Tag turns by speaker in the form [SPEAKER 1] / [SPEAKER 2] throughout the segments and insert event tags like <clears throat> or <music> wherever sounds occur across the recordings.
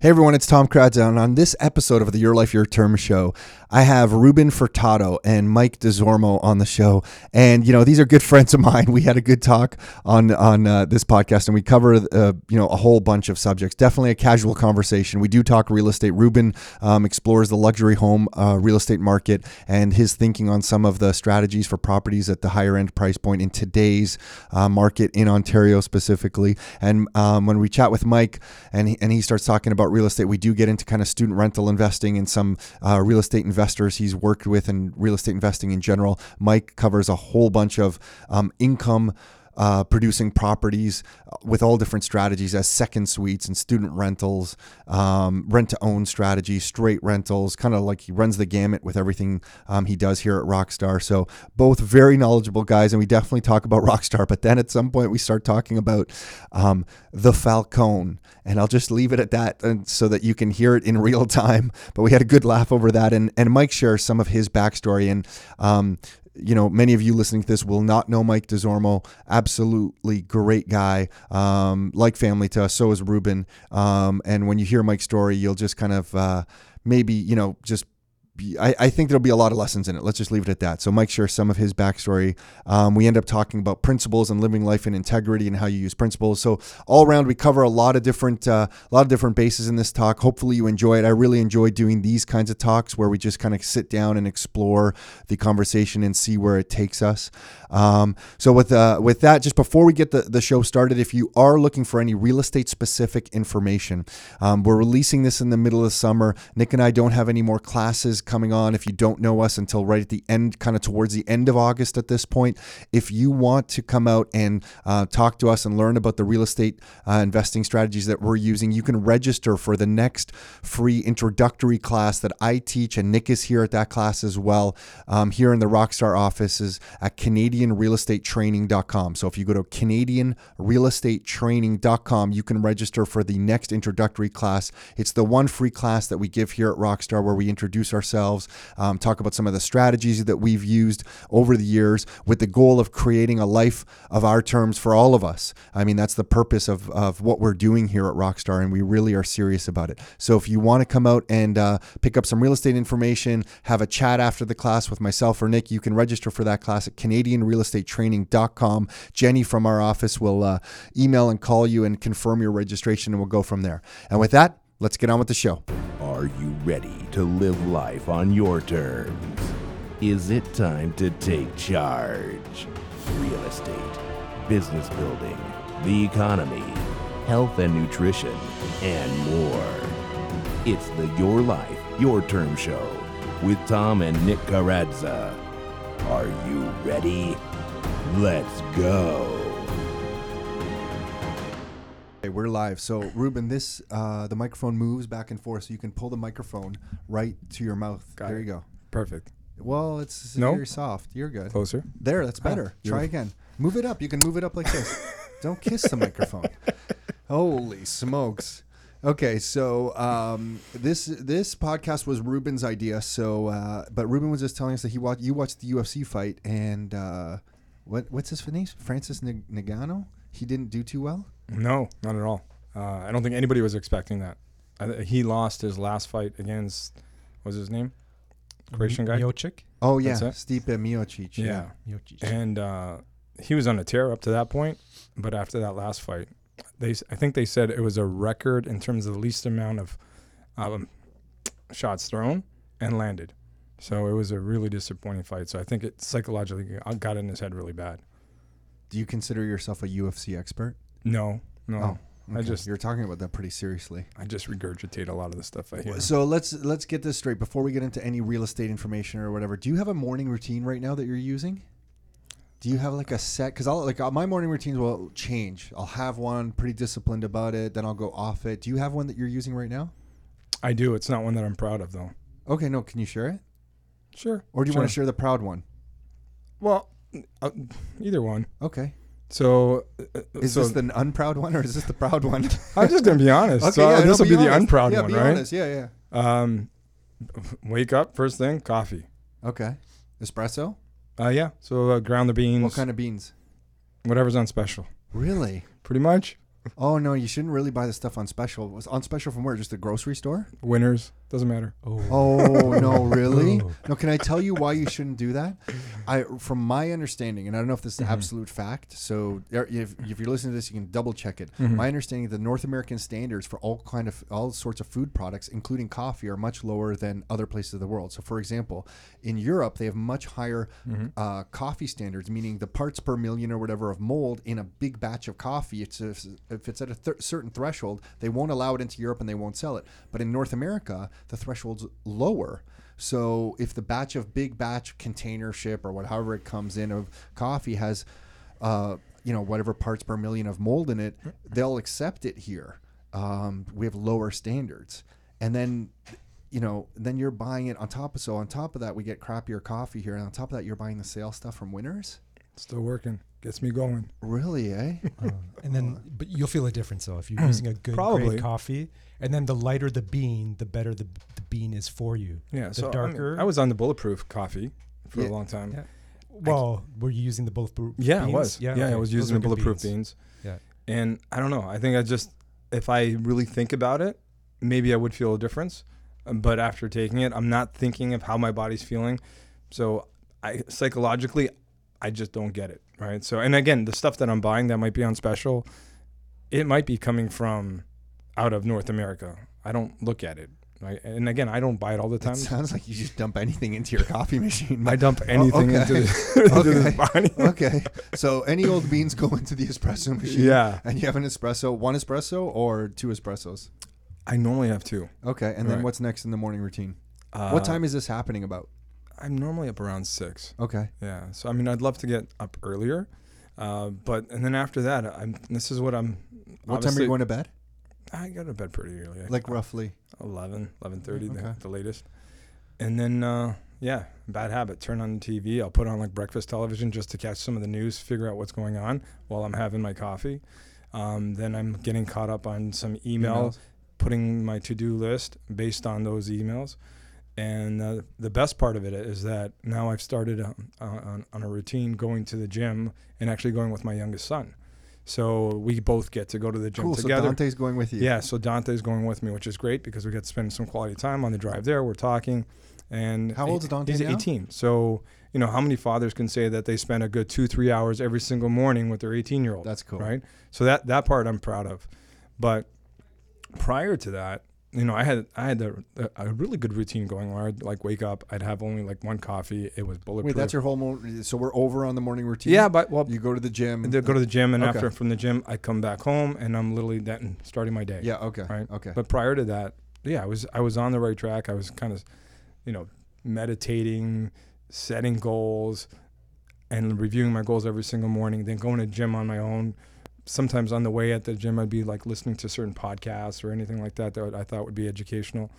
[SPEAKER 1] Hey everyone, it's Tom Karadza, and on this episode of the Your Life Your Term show, I have Ruben Furtado and Mike Desormeaux on the show. And you know, these are good <laughs> friends of mine. We had a good talk on on uh, this podcast, and we cover uh, you know a whole bunch of subjects. Definitely a casual conversation. We do talk real estate. Ruben um, explores the luxury home uh, real estate market and his thinking on some of the strategies for properties at the higher end price point in today's uh, market in Ontario specifically. And um, when we chat with Mike, and he, and he starts talking about real estate, we do get into kind of student rental investing and some uh, real estate investors he's worked with and real estate investing in general. Mike covers a whole bunch of um, income uh, producing properties with all different strategies as second suites and student rentals, um, rent to own strategies, straight rentals, kind of like he runs the gamut with everything um, he does here at Rockstar. So, both very knowledgeable guys, and we definitely talk about <laughs> Rockstar. But then at some point, we start talking about um, the Falcone, and I'll just leave it at that and so that you can hear it in <laughs> real time. But we had a good laugh over that, and, and Mike shares some of his backstory and um, you know, many of you listening to this will not know Mike Desormeaux. Absolutely great guy, um, like family to us. So is Ruben. Um, and when you hear Mike's story, you'll just kind of uh, maybe, you know, just I, I, think there'll be a lot of lessons in it. Let's just leave it at that. So Mike shares some of his backstory. Um, we end up talking about principles and living life in integrity and how you use principles. So all around, we cover a lot of different uh, a lot of different bases in this talk. Hopefully you enjoy it. I really enjoy doing these kinds of talks where we just kind of sit down and explore the conversation and see where it takes us. Um, so with uh, with that, just before we get the, the show started, if you are looking for any real estate specific information, um, we're releasing this in the middle of summer. Nick and I don't have any more classes coming on. If you don't know us until right at the end, kind of towards the end of August at this point, if you want to come out and uh, talk to us and learn about the real estate uh, investing strategies that we're using, you can register for the next free introductory class that I teach, and Nick is here at that class as well. Um, here in the Rockstar offices at Canadian CanadianRealEstateTraining.com. So if you go to CanadianRealEstateTraining.com, you can register for the next introductory class. It's the one free class that we give here at Rockstar where we introduce ourselves, um, talk about some of the strategies that we've used over the years with the goal of creating a life of our terms for all of us. I mean, that's the purpose of, of what we're doing here at Rockstar, and we really are serious about it. So if you want to come out and uh, pick up some real estate information, have a chat after the class with myself or Nick, you can register for that class at Canadian realestatetraining.com. Jenny from our office will uh, email and call you and confirm your registration, and we'll go from there. And with that, let's get on with the show.
[SPEAKER 2] Are you ready to live life on your terms? Is it time to take charge? Real estate, business building, the economy, health and nutrition, and more. It's the Your Life, Your Term Show with Tom and Nick Karadza. Are you ready? Let's go.
[SPEAKER 1] Okay, we're live. So, Ruben, this uh, the microphone moves back and forth, so you can pull the microphone right to your mouth.
[SPEAKER 3] Got
[SPEAKER 1] there
[SPEAKER 3] it.
[SPEAKER 1] you go.
[SPEAKER 3] Perfect.
[SPEAKER 1] Well, it's
[SPEAKER 3] No?
[SPEAKER 1] very soft. You're good.
[SPEAKER 3] Closer.
[SPEAKER 1] There, that's better. Try again. Move it up. You can move it up like this. <laughs> Don't kiss the microphone. Holy smokes. Okay, so um, this this podcast was Ruben's idea. So, uh, but Ruben was just telling us that he watched you watched the UFC fight, and uh, what what's his name? Francis Nag- Ngannou. He didn't do too well.
[SPEAKER 3] No, not at all. Uh, I don't think anybody was expecting that. I, th- he lost his last fight against, what was his name? Croatian guy.
[SPEAKER 4] Miocic?
[SPEAKER 1] Oh yeah,
[SPEAKER 3] That's
[SPEAKER 1] Stipe Miocic.
[SPEAKER 3] Yeah.
[SPEAKER 4] Miocic.
[SPEAKER 3] And uh, he was on a tear up to that point, but after that last fight, they s- I think they said it was a record in terms of the least amount of um, shots thrown and landed. So it was a really disappointing fight. So I think it psychologically got- got in his head really bad.
[SPEAKER 1] Do you consider yourself a UFC expert?
[SPEAKER 3] No, no.
[SPEAKER 1] Oh,
[SPEAKER 3] I just
[SPEAKER 1] you're talking about that pretty seriously.
[SPEAKER 3] I just regurgitate a lot of the stuff I hear.
[SPEAKER 1] So let's let's get this straight before we get into any real estate information or whatever. Do you have a morning routine right now that you're using? Do you have like a set? Because I'll like uh, my morning routines will change. I'll have one pretty disciplined about it. Then I'll go off it. Do you have one that you're using right now?
[SPEAKER 3] I do. It's not one that I'm proud of, though.
[SPEAKER 1] Okay, no. Can you share it,
[SPEAKER 3] Sure.
[SPEAKER 1] or do you
[SPEAKER 3] sure.
[SPEAKER 1] want to share the proud one?
[SPEAKER 3] Well, uh, either one.
[SPEAKER 1] Okay.
[SPEAKER 3] So, uh,
[SPEAKER 1] Is
[SPEAKER 3] so
[SPEAKER 1] this the unproud one or is this the proud one? <laughs>
[SPEAKER 3] I'm just gonna be honest. <laughs>
[SPEAKER 1] okay,
[SPEAKER 3] so
[SPEAKER 1] yeah,
[SPEAKER 3] this will be, the
[SPEAKER 1] honest.
[SPEAKER 3] unproud
[SPEAKER 1] yeah,
[SPEAKER 3] one,
[SPEAKER 1] be
[SPEAKER 3] right?
[SPEAKER 1] Honest. Yeah, yeah.
[SPEAKER 3] Um, wake up first thing, coffee.
[SPEAKER 1] Okay. Espresso.
[SPEAKER 3] Uh, yeah. So uh, ground the beans.
[SPEAKER 1] What kind of beans?
[SPEAKER 3] Whatever's on special.
[SPEAKER 1] Really?
[SPEAKER 3] Pretty much.
[SPEAKER 1] Oh no, you shouldn't really buy the stuff on special. Was on special from where? Just the grocery store?
[SPEAKER 3] Winners doesn't matter.
[SPEAKER 4] Oh,
[SPEAKER 1] Oh no, <laughs> really?
[SPEAKER 4] Oh.
[SPEAKER 1] No, can I tell you why you shouldn't do that? I, from my understanding, and I don't know if this is
[SPEAKER 3] Mm-hmm.
[SPEAKER 1] absolute fact. So er, if, if you're listening to this, you can double check it.
[SPEAKER 3] Mm-hmm.
[SPEAKER 1] My understanding, the North American standards for all kind of all sorts of food products, including coffee, are much lower than other places of the world. So, for example, in Europe, they have much higher
[SPEAKER 3] Mm-hmm.
[SPEAKER 1] uh, coffee standards, meaning the parts per million or whatever of mold in a big batch of coffee. It's a, if it's at a th- certain threshold, they won't allow it into Europe and they won't sell it. But in North America, the threshold's lower. So if the batch of big batch container ship or whatever it comes in of coffee has, uh, you know, whatever parts per million of mold in it, they'll accept it here. Um, we have lower standards, and then, you know, then you're buying it on top of. So on top of that, we get crappier coffee here, and on top of that, you're buying the sale stuff from Winners.
[SPEAKER 3] Still working. Gets me going.
[SPEAKER 1] Really, eh? <laughs>
[SPEAKER 4] and then, but you'll feel a difference though if you're using a good
[SPEAKER 3] Probably.
[SPEAKER 4] grade coffee, and then the lighter the bean, the better the, the bean is for you.
[SPEAKER 3] Yeah.
[SPEAKER 4] the
[SPEAKER 3] so I, mean,
[SPEAKER 4] darker.
[SPEAKER 3] I was on the bulletproof coffee for
[SPEAKER 1] Yeah.
[SPEAKER 3] a long time.
[SPEAKER 4] Yeah. Well, were you using the bulletproof? Beans?
[SPEAKER 3] Yeah,
[SPEAKER 4] beans?
[SPEAKER 3] I was. Yeah, I
[SPEAKER 4] okay.
[SPEAKER 3] was using the bulletproof beans.
[SPEAKER 4] Yeah.
[SPEAKER 3] And I don't know. I think I just, if I really think about it, maybe I would feel a difference. Um, But after taking it, I'm not thinking of how my body's feeling. So I psychologically, I just don't get it. Right. So, and again, the stuff that I'm buying that might be on special, it might be coming from out of North America. I don't look at it. Right. And again, I don't buy it all the
[SPEAKER 1] It
[SPEAKER 3] time.
[SPEAKER 1] sounds like you just dump anything into your coffee <laughs> machine.
[SPEAKER 3] I dump anything
[SPEAKER 1] okay. <laughs>
[SPEAKER 3] into, the, into
[SPEAKER 1] Okay.
[SPEAKER 3] this body.
[SPEAKER 1] okay, so any old beans go into the espresso machine.
[SPEAKER 3] Yeah.
[SPEAKER 1] and you have an espresso, one espresso or two espressos.
[SPEAKER 3] I normally have two.
[SPEAKER 1] Okay, and then
[SPEAKER 3] Right.
[SPEAKER 1] what's next in the morning routine?
[SPEAKER 3] Uh,
[SPEAKER 1] what time is this happening about?
[SPEAKER 3] I'm normally up around six.
[SPEAKER 1] Okay,
[SPEAKER 3] Yeah. So I mean, I'd love to get up earlier, uh, but and then after that, I'm. This is what I'm.
[SPEAKER 1] what time are you going to bed?
[SPEAKER 3] I go to bed pretty early.
[SPEAKER 1] Like roughly.
[SPEAKER 3] 11, 11.30,
[SPEAKER 1] Okay.
[SPEAKER 3] the, the latest. And then, uh, yeah, bad habit. Turn on the TV. I'll put on like breakfast television just to catch some of the news, figure out what's going on while I'm having my coffee. Um, then I'm getting caught up on some email,
[SPEAKER 1] Emails.
[SPEAKER 3] putting my to-do list based on those emails. And uh, the best part of it is that now I've started um, uh, on, on a routine going to the gym and actually going with my youngest son. So we both get to go to the gym
[SPEAKER 1] Cool. So
[SPEAKER 3] together.
[SPEAKER 1] Dante's going with you.
[SPEAKER 3] Yeah, so Dante's going with me, which is great because we get to spend some quality time on the drive there. We're talking, and
[SPEAKER 1] How old is Dante
[SPEAKER 3] He's
[SPEAKER 1] now?
[SPEAKER 3] 18. So you know how many fathers can say that they spend a good two, three hours every single morning with their 18 year old.
[SPEAKER 1] That's cool.
[SPEAKER 3] right? So that that part I'm proud of. But prior to that, you know, I had I had a, a really good routine going where I'd like wake up, I'd have only like one coffee. It was bulletproof.
[SPEAKER 1] Wait, that's your whole. Mo- so we're over on the morning routine.
[SPEAKER 3] yeah, but well,
[SPEAKER 1] You go to the gym.
[SPEAKER 3] Go to the gym, and
[SPEAKER 1] Okay.
[SPEAKER 3] after from the gym, I come back home, and I'm literally then starting my day.
[SPEAKER 1] Yeah. Okay.
[SPEAKER 3] Right.
[SPEAKER 1] Okay.
[SPEAKER 3] But prior to that, yeah, I was I was on the right track. I was kind of, you know, meditating, setting goals, and reviewing my goals every single morning. Then going to the gym on my own. Sometimes on the way at the gym, I'd be like listening to certain podcasts or anything like that that I thought would be educational.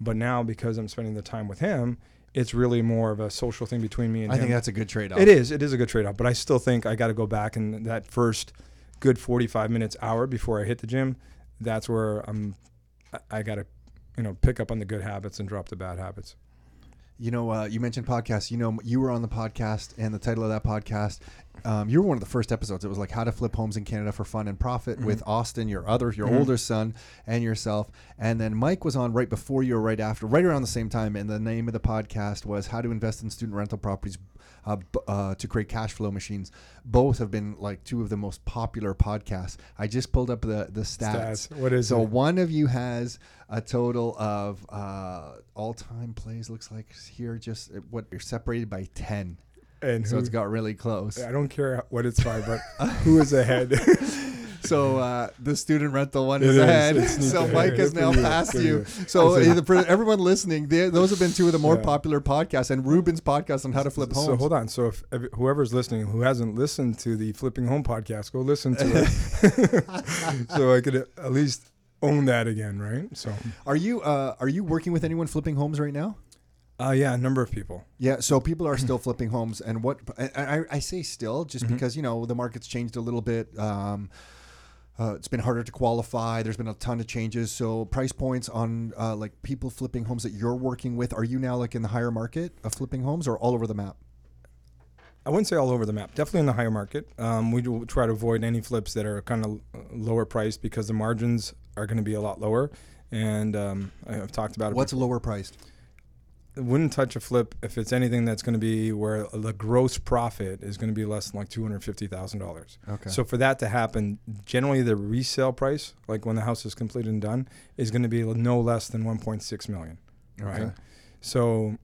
[SPEAKER 3] But now, because I'm spending the time with him, it's really more of a social thing between me and him.
[SPEAKER 1] I
[SPEAKER 3] him.
[SPEAKER 1] think that's a good trade-off.
[SPEAKER 3] It is. It is a good trade off. But I still think I got to go back and that first good 45 minutes, hour before I hit the gym, that's where I'm, I- I got to, you know, pick up on the good habits and drop the bad habits.
[SPEAKER 1] You know, uh, you mentioned podcasts. You know, you were on the podcast, and the title of that podcast, um, you were one of the first episodes. It was like how to flip homes in Canada for fun and profit with Austin, your other, your
[SPEAKER 3] Mhm.
[SPEAKER 1] older son, and yourself. And then Mike was on right before you, or right after, right around the same time. And the name of the podcast was "How to Invest in Student Rental Properties uh, b- uh, to Create Cash Flow Machines." Both have been like two of the most popular podcasts. I just pulled up the the stats.
[SPEAKER 3] Stats. What is
[SPEAKER 1] so
[SPEAKER 3] it?
[SPEAKER 1] one of you has a total of uh, all-time plays. Looks like here, just uh, what you're separated by ten.
[SPEAKER 3] And
[SPEAKER 1] So
[SPEAKER 3] who,
[SPEAKER 1] it's got really close.
[SPEAKER 3] I don't care what it's by, but who is ahead? <laughs> <laughs>
[SPEAKER 1] So uh, the student rental one is
[SPEAKER 3] is.
[SPEAKER 1] ahead. So Mike has now passed you. So for everyone listening, they, those have been two of the more
[SPEAKER 3] Yeah.
[SPEAKER 1] popular podcasts, and Ruben's podcast on how to flip homes.
[SPEAKER 3] So hold on. So if if whoever's listening who hasn't listened to the Flipping Home podcast, go listen to it, <laughs> <laughs> so I could at least own that again, right? So,
[SPEAKER 1] Are you uh, are you working with anyone flipping homes right now?
[SPEAKER 3] uh, yeah, a number of people.
[SPEAKER 1] Yeah, so people are still flipping homes, and what I, I, I say still just
[SPEAKER 3] Mm-hmm.
[SPEAKER 1] because you know the market's changed a little bit. Um, uh, it's been harder to qualify. There's been a ton of changes. So price points on uh, like people flipping homes that you're working with. Are you now like in the higher market of flipping homes, or all over the map?
[SPEAKER 3] I wouldn't say all over the map. Definitely in the higher market. Um, we do try to avoid any flips that are kind of lower priced because the margins are going to be a lot lower. And um, I've talked about it.
[SPEAKER 1] What's lower priced?
[SPEAKER 3] Wouldn't touch a flip if it's anything that's going to be where the gross profit is going to be less than like two hundred fifty thousand dollars.
[SPEAKER 1] Okay.
[SPEAKER 3] So for that to happen, generally the resale price, like when the house is completed and done, is going to be no less than one point six million. Right.
[SPEAKER 1] Okay.
[SPEAKER 3] So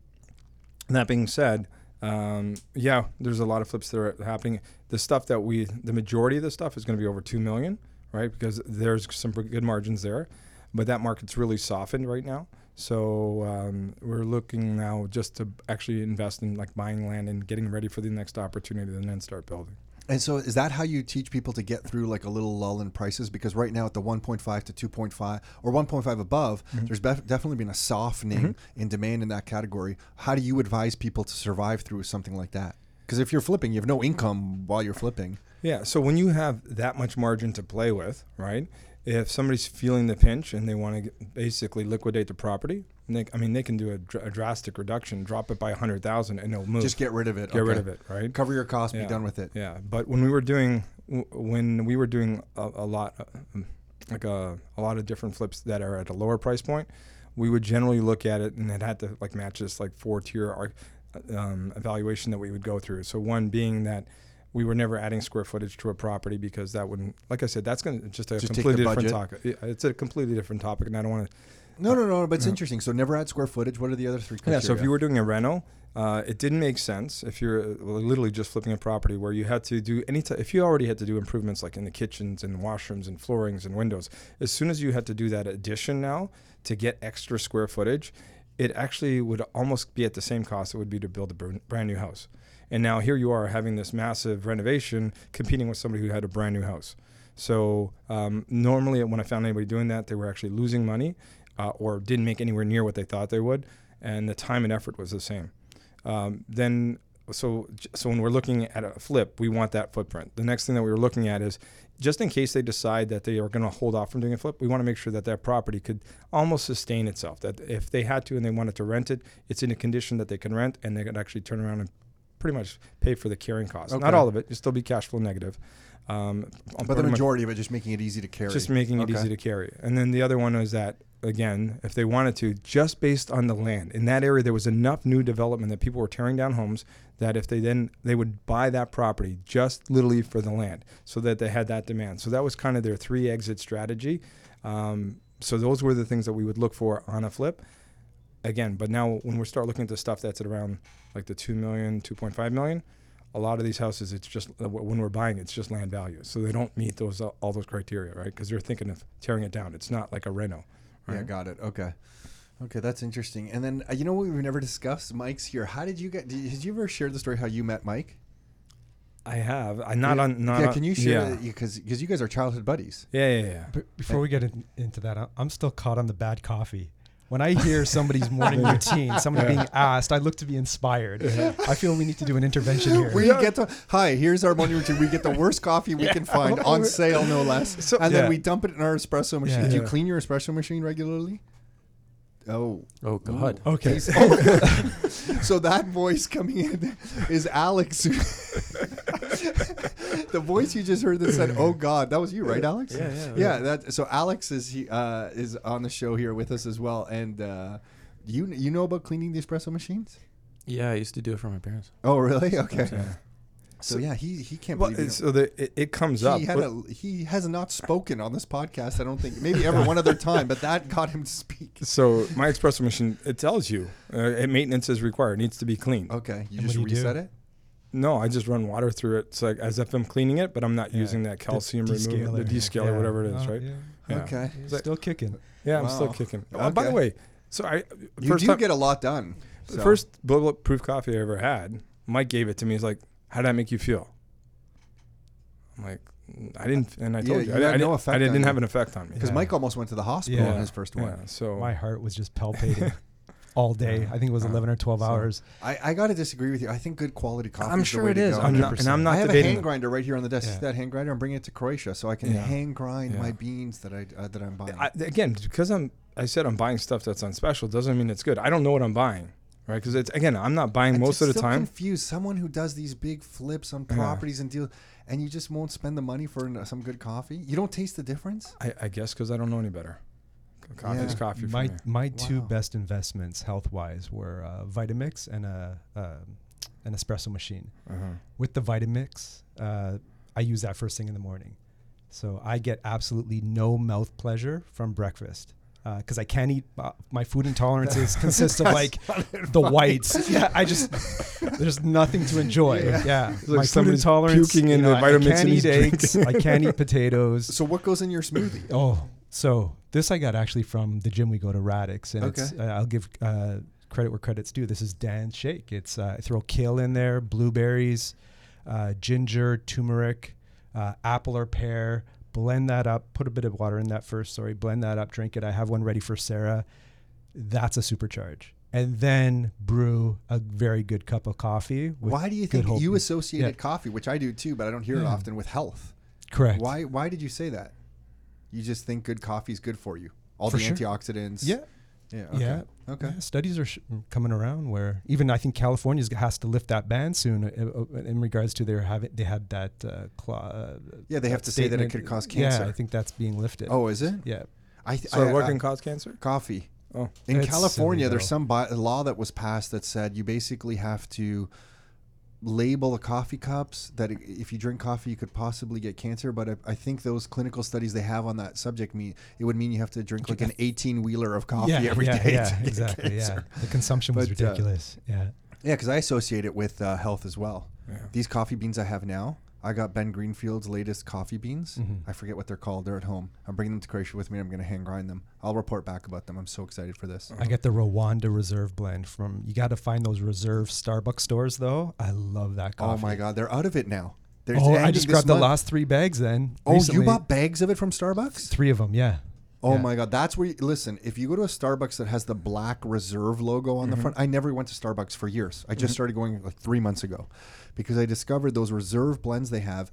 [SPEAKER 3] that being said, um, yeah, there's a lot of flips that are happening. The stuff that we, the majority of the stuff is going to be over two million, right? Because there's some good margins there, but that market's really softened right now. So um, we're looking now just to actually invest in like buying land and getting ready for the next opportunity, and then start building.
[SPEAKER 1] And so, is that how you teach people to get through like a little lull in prices? Because right now, at the 1.5 to 2.5 or 1.5 above, there's bef- definitely been a softening in demand in that category. How do you advise people to survive through something like that? Because if you're flipping, you have no income while you're flipping.
[SPEAKER 3] Yeah. So when you have that much margin to play with, right? If somebody's feeling the pinch and they want to basically liquidate the property, they, I mean, they can do a, dr- a drastic reduction, drop it by a hundred thousand, and it'll move.
[SPEAKER 1] Just get rid of it.
[SPEAKER 3] Get rid of it, right?
[SPEAKER 1] Cover your costs.
[SPEAKER 3] Yeah.
[SPEAKER 1] Be done with it.
[SPEAKER 3] Yeah. But when we were doing, w- when we were doing a, a lot, uh, um, like a, a lot of different flips that are at a lower price point, we would generally look at it, and it had to like match this like four tier um, evaluation that we would go through. So one being that we were never adding square footage to a property because that wouldn't, like I said, that's going to just a
[SPEAKER 1] Just
[SPEAKER 3] completely different topic. It's a completely different topic, and I don't want to.
[SPEAKER 1] No, no, no. But it's
[SPEAKER 3] Yeah.
[SPEAKER 1] interesting. So never add square footage. What are the other three?
[SPEAKER 3] Yeah. So if you were doing a reno, uh, it didn't make sense if you're uh, literally just flipping a property where you had to do any. T- if you already had to do improvements like in the kitchens and washrooms and floorings and windows, as soon as you had to do that addition now to get extra square footage, it actually would almost be at the same cost it would be to build a br- brand new house. And now here you are having this massive renovation competing with somebody who had a brand new house. So um, normally, when I found anybody doing that, they were actually losing money uh, or didn't make anywhere near what they thought they would, and the time and effort was the same. Um, then, so so when we're looking at a flip, we want that footprint. The next thing that we were looking at is just in case they decide that they are going to hold off from doing a flip, we want to make sure that that property could almost sustain itself. That if they had to and they wanted to rent it, it's in a condition that they can rent and they could actually turn around and pretty much pay for the carrying costs. Not all of it; you still be cash flow negative. Um,
[SPEAKER 1] but the
[SPEAKER 3] pretty much-
[SPEAKER 1] majority of it, just making it easy to carry.
[SPEAKER 3] just making it
[SPEAKER 1] Okay.
[SPEAKER 3] easy to carry. And then the other one is that again, if they wanted to, just based on the land in that area, there was enough new development that people were tearing down homes that if they then they would buy that property just literally for the land, so that they had that demand. So that was kind of their three exit strategy. Um, so those were the things that we would look for on a flip. Again, but now when we start looking at the stuff that's at around like the 2 million, 2.5 million, a lot of these houses, it's just uh, when we're buying, it's just land value. So they don't meet those uh, all those criteria, right? Because they're thinking of tearing it down. It's not like a reno. Right?
[SPEAKER 1] Yeah, got it. Okay. Okay, that's interesting. And then uh, you know what we've never discussed? Mike's here. How did you get? Did, did you ever share the story how you met Mike?
[SPEAKER 3] I have. I not
[SPEAKER 1] yeah,
[SPEAKER 3] on. Not
[SPEAKER 1] yeah, can you share?
[SPEAKER 3] Yeah.
[SPEAKER 1] Because because you guys are childhood buddies.
[SPEAKER 3] yeah, yeah, yeah.
[SPEAKER 4] But before we get in, into that, I'm still caught on the bad coffee. When I hear somebody's morning <laughs> routine, somebody being asked, I look to be inspired. I feel we need to do an intervention here.
[SPEAKER 1] We get to hi. Here's our morning routine. We get the worst coffee we can find <laughs> on sale, no less.
[SPEAKER 3] So-
[SPEAKER 1] and then we dump it in our espresso machine.
[SPEAKER 4] Yeah.
[SPEAKER 1] Do you clean your espresso machine regularly? Oh,
[SPEAKER 5] Oh God.
[SPEAKER 4] okay. Oh. <laughs>
[SPEAKER 1] so that voice coming in is Alex. <laughs> the voice you just heard that said, "Oh God," that was you, right, Alex?
[SPEAKER 5] Yeah, yeah,
[SPEAKER 1] yeah. That so Alex is he uh, is on the show here with us as well, and uh, you you know about cleaning the espresso machines?
[SPEAKER 5] Yeah, I used to do it for my parents.
[SPEAKER 1] Oh, really? <laughs> Okay.
[SPEAKER 3] Yeah.
[SPEAKER 1] So yeah, he he can't
[SPEAKER 3] Well,
[SPEAKER 1] believe
[SPEAKER 3] it's- so the, it, it comes
[SPEAKER 1] know.
[SPEAKER 3] up.
[SPEAKER 1] he had a, he has not spoken on this podcast. I don't think maybe ever one other time, but that got him to speak.
[SPEAKER 3] so my espresso machine, it tells you uh, maintenance is required. Needs to be cleaned.
[SPEAKER 1] Okay, you
[SPEAKER 4] And
[SPEAKER 1] just
[SPEAKER 4] what do do?
[SPEAKER 1] reset it.
[SPEAKER 3] No, I just run water through it. It's like as if I'm cleaning it, but I'm not
[SPEAKER 4] Yeah.
[SPEAKER 3] using that
[SPEAKER 4] The
[SPEAKER 3] calcium remover, the
[SPEAKER 4] yeah.
[SPEAKER 3] descaler,
[SPEAKER 4] Yeah.
[SPEAKER 3] whatever it is,
[SPEAKER 4] Oh,
[SPEAKER 3] right?
[SPEAKER 4] yeah.
[SPEAKER 3] Yeah.
[SPEAKER 1] Okay,
[SPEAKER 4] It's Still kicking.
[SPEAKER 3] Yeah, I'm still
[SPEAKER 1] Wow.
[SPEAKER 3] kicking. Uh, by the way, so I
[SPEAKER 1] you do
[SPEAKER 3] time,
[SPEAKER 1] get a lot done.
[SPEAKER 3] the
[SPEAKER 1] so.
[SPEAKER 3] first bulletproof coffee I ever had. Mike gave it to me. He's like, "How did that make you feel?" I'm like, "I didn't," and I
[SPEAKER 1] Yeah,
[SPEAKER 3] told
[SPEAKER 1] you
[SPEAKER 3] you, I,
[SPEAKER 1] had
[SPEAKER 3] I
[SPEAKER 1] no
[SPEAKER 3] didn't,
[SPEAKER 1] effect
[SPEAKER 3] I didn't
[SPEAKER 1] on you.
[SPEAKER 3] have an effect on me.
[SPEAKER 1] because
[SPEAKER 4] Yeah.
[SPEAKER 1] Mike almost went to the hospital
[SPEAKER 3] Yeah.
[SPEAKER 1] on his first one.
[SPEAKER 3] Yeah, so
[SPEAKER 4] My heart was just palpating <laughs> all day. I think it was
[SPEAKER 3] Uh,
[SPEAKER 4] 11 or 12
[SPEAKER 3] so-
[SPEAKER 4] hours.
[SPEAKER 1] I, I got to disagree with you. I think good quality coffee.
[SPEAKER 3] I'm
[SPEAKER 1] is the
[SPEAKER 3] sure
[SPEAKER 1] way
[SPEAKER 3] it
[SPEAKER 1] to
[SPEAKER 3] is.
[SPEAKER 1] go.
[SPEAKER 3] I'm not, and I'm not
[SPEAKER 1] I have a
[SPEAKER 3] debating.
[SPEAKER 1] hand grinder right here on the desk.
[SPEAKER 4] Yeah.
[SPEAKER 1] See that hand grinder? I'm bringing it to Croatia so I can
[SPEAKER 3] Yeah.
[SPEAKER 1] hand grind
[SPEAKER 3] Yeah.
[SPEAKER 1] my beans that I uh, that I'm buying.
[SPEAKER 3] I, again, because I'm, I said I'm buying stuff that's on special doesn't mean it's good. I don't know what I'm buying, right? Because it's again, I'm not buying
[SPEAKER 1] I'm
[SPEAKER 3] most
[SPEAKER 1] just
[SPEAKER 3] of the
[SPEAKER 1] still
[SPEAKER 3] time.
[SPEAKER 1] confused. Someone who does these big flips on
[SPEAKER 3] Yeah.
[SPEAKER 1] properties and deals, and you just won't spend the money for some good coffee. You don't taste the difference.
[SPEAKER 3] I, I guess because I don't know any better. Coffee is
[SPEAKER 1] Yeah.
[SPEAKER 3] coffee for
[SPEAKER 4] my
[SPEAKER 3] me.
[SPEAKER 4] my two best investments health wise were uh, Vitamix and a um an espresso machine.
[SPEAKER 3] Uh-huh.
[SPEAKER 4] With the Vitamix, uh, I use that first thing in the morning, so I get absolutely no mouth pleasure from breakfast. Because I can't eat, uh, my food intolerances <laughs> consist of like the whites. Yeah, I just there's nothing to enjoy. Yeah,
[SPEAKER 3] like
[SPEAKER 4] my food intolerance.
[SPEAKER 3] puking in
[SPEAKER 4] you know,
[SPEAKER 3] the
[SPEAKER 4] I- I can't
[SPEAKER 3] and
[SPEAKER 4] eat eggs. I can't eat potatoes. <laughs>
[SPEAKER 1] So what goes in your smoothie?
[SPEAKER 4] Oh, so this I got actually from the gym we go to Radix, and it's,
[SPEAKER 1] Okay.
[SPEAKER 4] uh, I'll give uh, credit where credit's due. This is Dan's shake. It's uh, I throw kale in there, blueberries, uh, ginger, turmeric, uh, apple or pear. Blend that up. Put a bit of water in that first. Sorry, blend that up. Drink it. I have one ready for Sarah. That's a supercharge. And then brew a very good cup of coffee. with
[SPEAKER 1] Why do you think you associated
[SPEAKER 4] Yeah.
[SPEAKER 1] coffee, which I do too, but I don't hear it often, with health?
[SPEAKER 4] Correct.
[SPEAKER 1] Why? Why did you say that? You just think good coffee is good for you. All
[SPEAKER 4] For
[SPEAKER 1] the
[SPEAKER 4] sure.
[SPEAKER 1] antioxidants.
[SPEAKER 4] Yeah.
[SPEAKER 1] Yeah. Okay.
[SPEAKER 4] Yeah.
[SPEAKER 1] Okay.
[SPEAKER 4] Yeah, studies are sh- coming around where even I think California has to lift that ban soon uh, uh, in regards to their having they had that uh, cla- uh,
[SPEAKER 1] Yeah, they have
[SPEAKER 4] that
[SPEAKER 1] to say that it could cause cancer.
[SPEAKER 4] Yeah, I think that's being lifted.
[SPEAKER 1] Oh, is it?
[SPEAKER 4] yeah.
[SPEAKER 1] I, th-
[SPEAKER 3] So
[SPEAKER 1] I,
[SPEAKER 3] what
[SPEAKER 1] I-
[SPEAKER 3] can cause cancer?
[SPEAKER 1] coffee.
[SPEAKER 3] Oh,
[SPEAKER 1] In
[SPEAKER 4] It's
[SPEAKER 1] California, there's
[SPEAKER 4] though.
[SPEAKER 1] some bi- law that was passed that said you basically have to label the coffee cups that if you drink coffee you could possibly get cancer but I, I think those clinical studies they have on that subject mean it would mean you have to drink like an 18 wheeler of coffee
[SPEAKER 4] yeah,
[SPEAKER 1] every day.
[SPEAKER 4] yeah,
[SPEAKER 1] to
[SPEAKER 4] yeah, exactly. Yeah, the consumption was
[SPEAKER 1] But, uh,
[SPEAKER 4] ridiculous. yeah,
[SPEAKER 1] yeah because i associate it with uh, health as well
[SPEAKER 3] yeah.
[SPEAKER 1] these coffee beans i have now i got ben greenfield's latest coffee beans
[SPEAKER 4] Mhm.
[SPEAKER 1] i forget what they're called they're at home i'm bringing them to croatia with me i'm going to hand grind them i'll report back about them i'm so excited for this
[SPEAKER 4] I get the Rwanda Reserve blend from. You got to find those Reserve Starbucks stores though. I love that coffee.
[SPEAKER 1] oh my god they're out of it now There's
[SPEAKER 4] Oh, I just grabbed the last three bags then.
[SPEAKER 1] Oh, you bought bags of it from Starbucks?
[SPEAKER 4] three of them. Yeah.
[SPEAKER 1] Oh
[SPEAKER 4] Yeah.
[SPEAKER 1] my god, that's where you listen. If you go to a Starbucks that has the black reserve logo on the
[SPEAKER 4] Mm-hmm.
[SPEAKER 1] front, I never went to Starbucks for years. I just started going like three months ago because I discovered those reserve blends they have.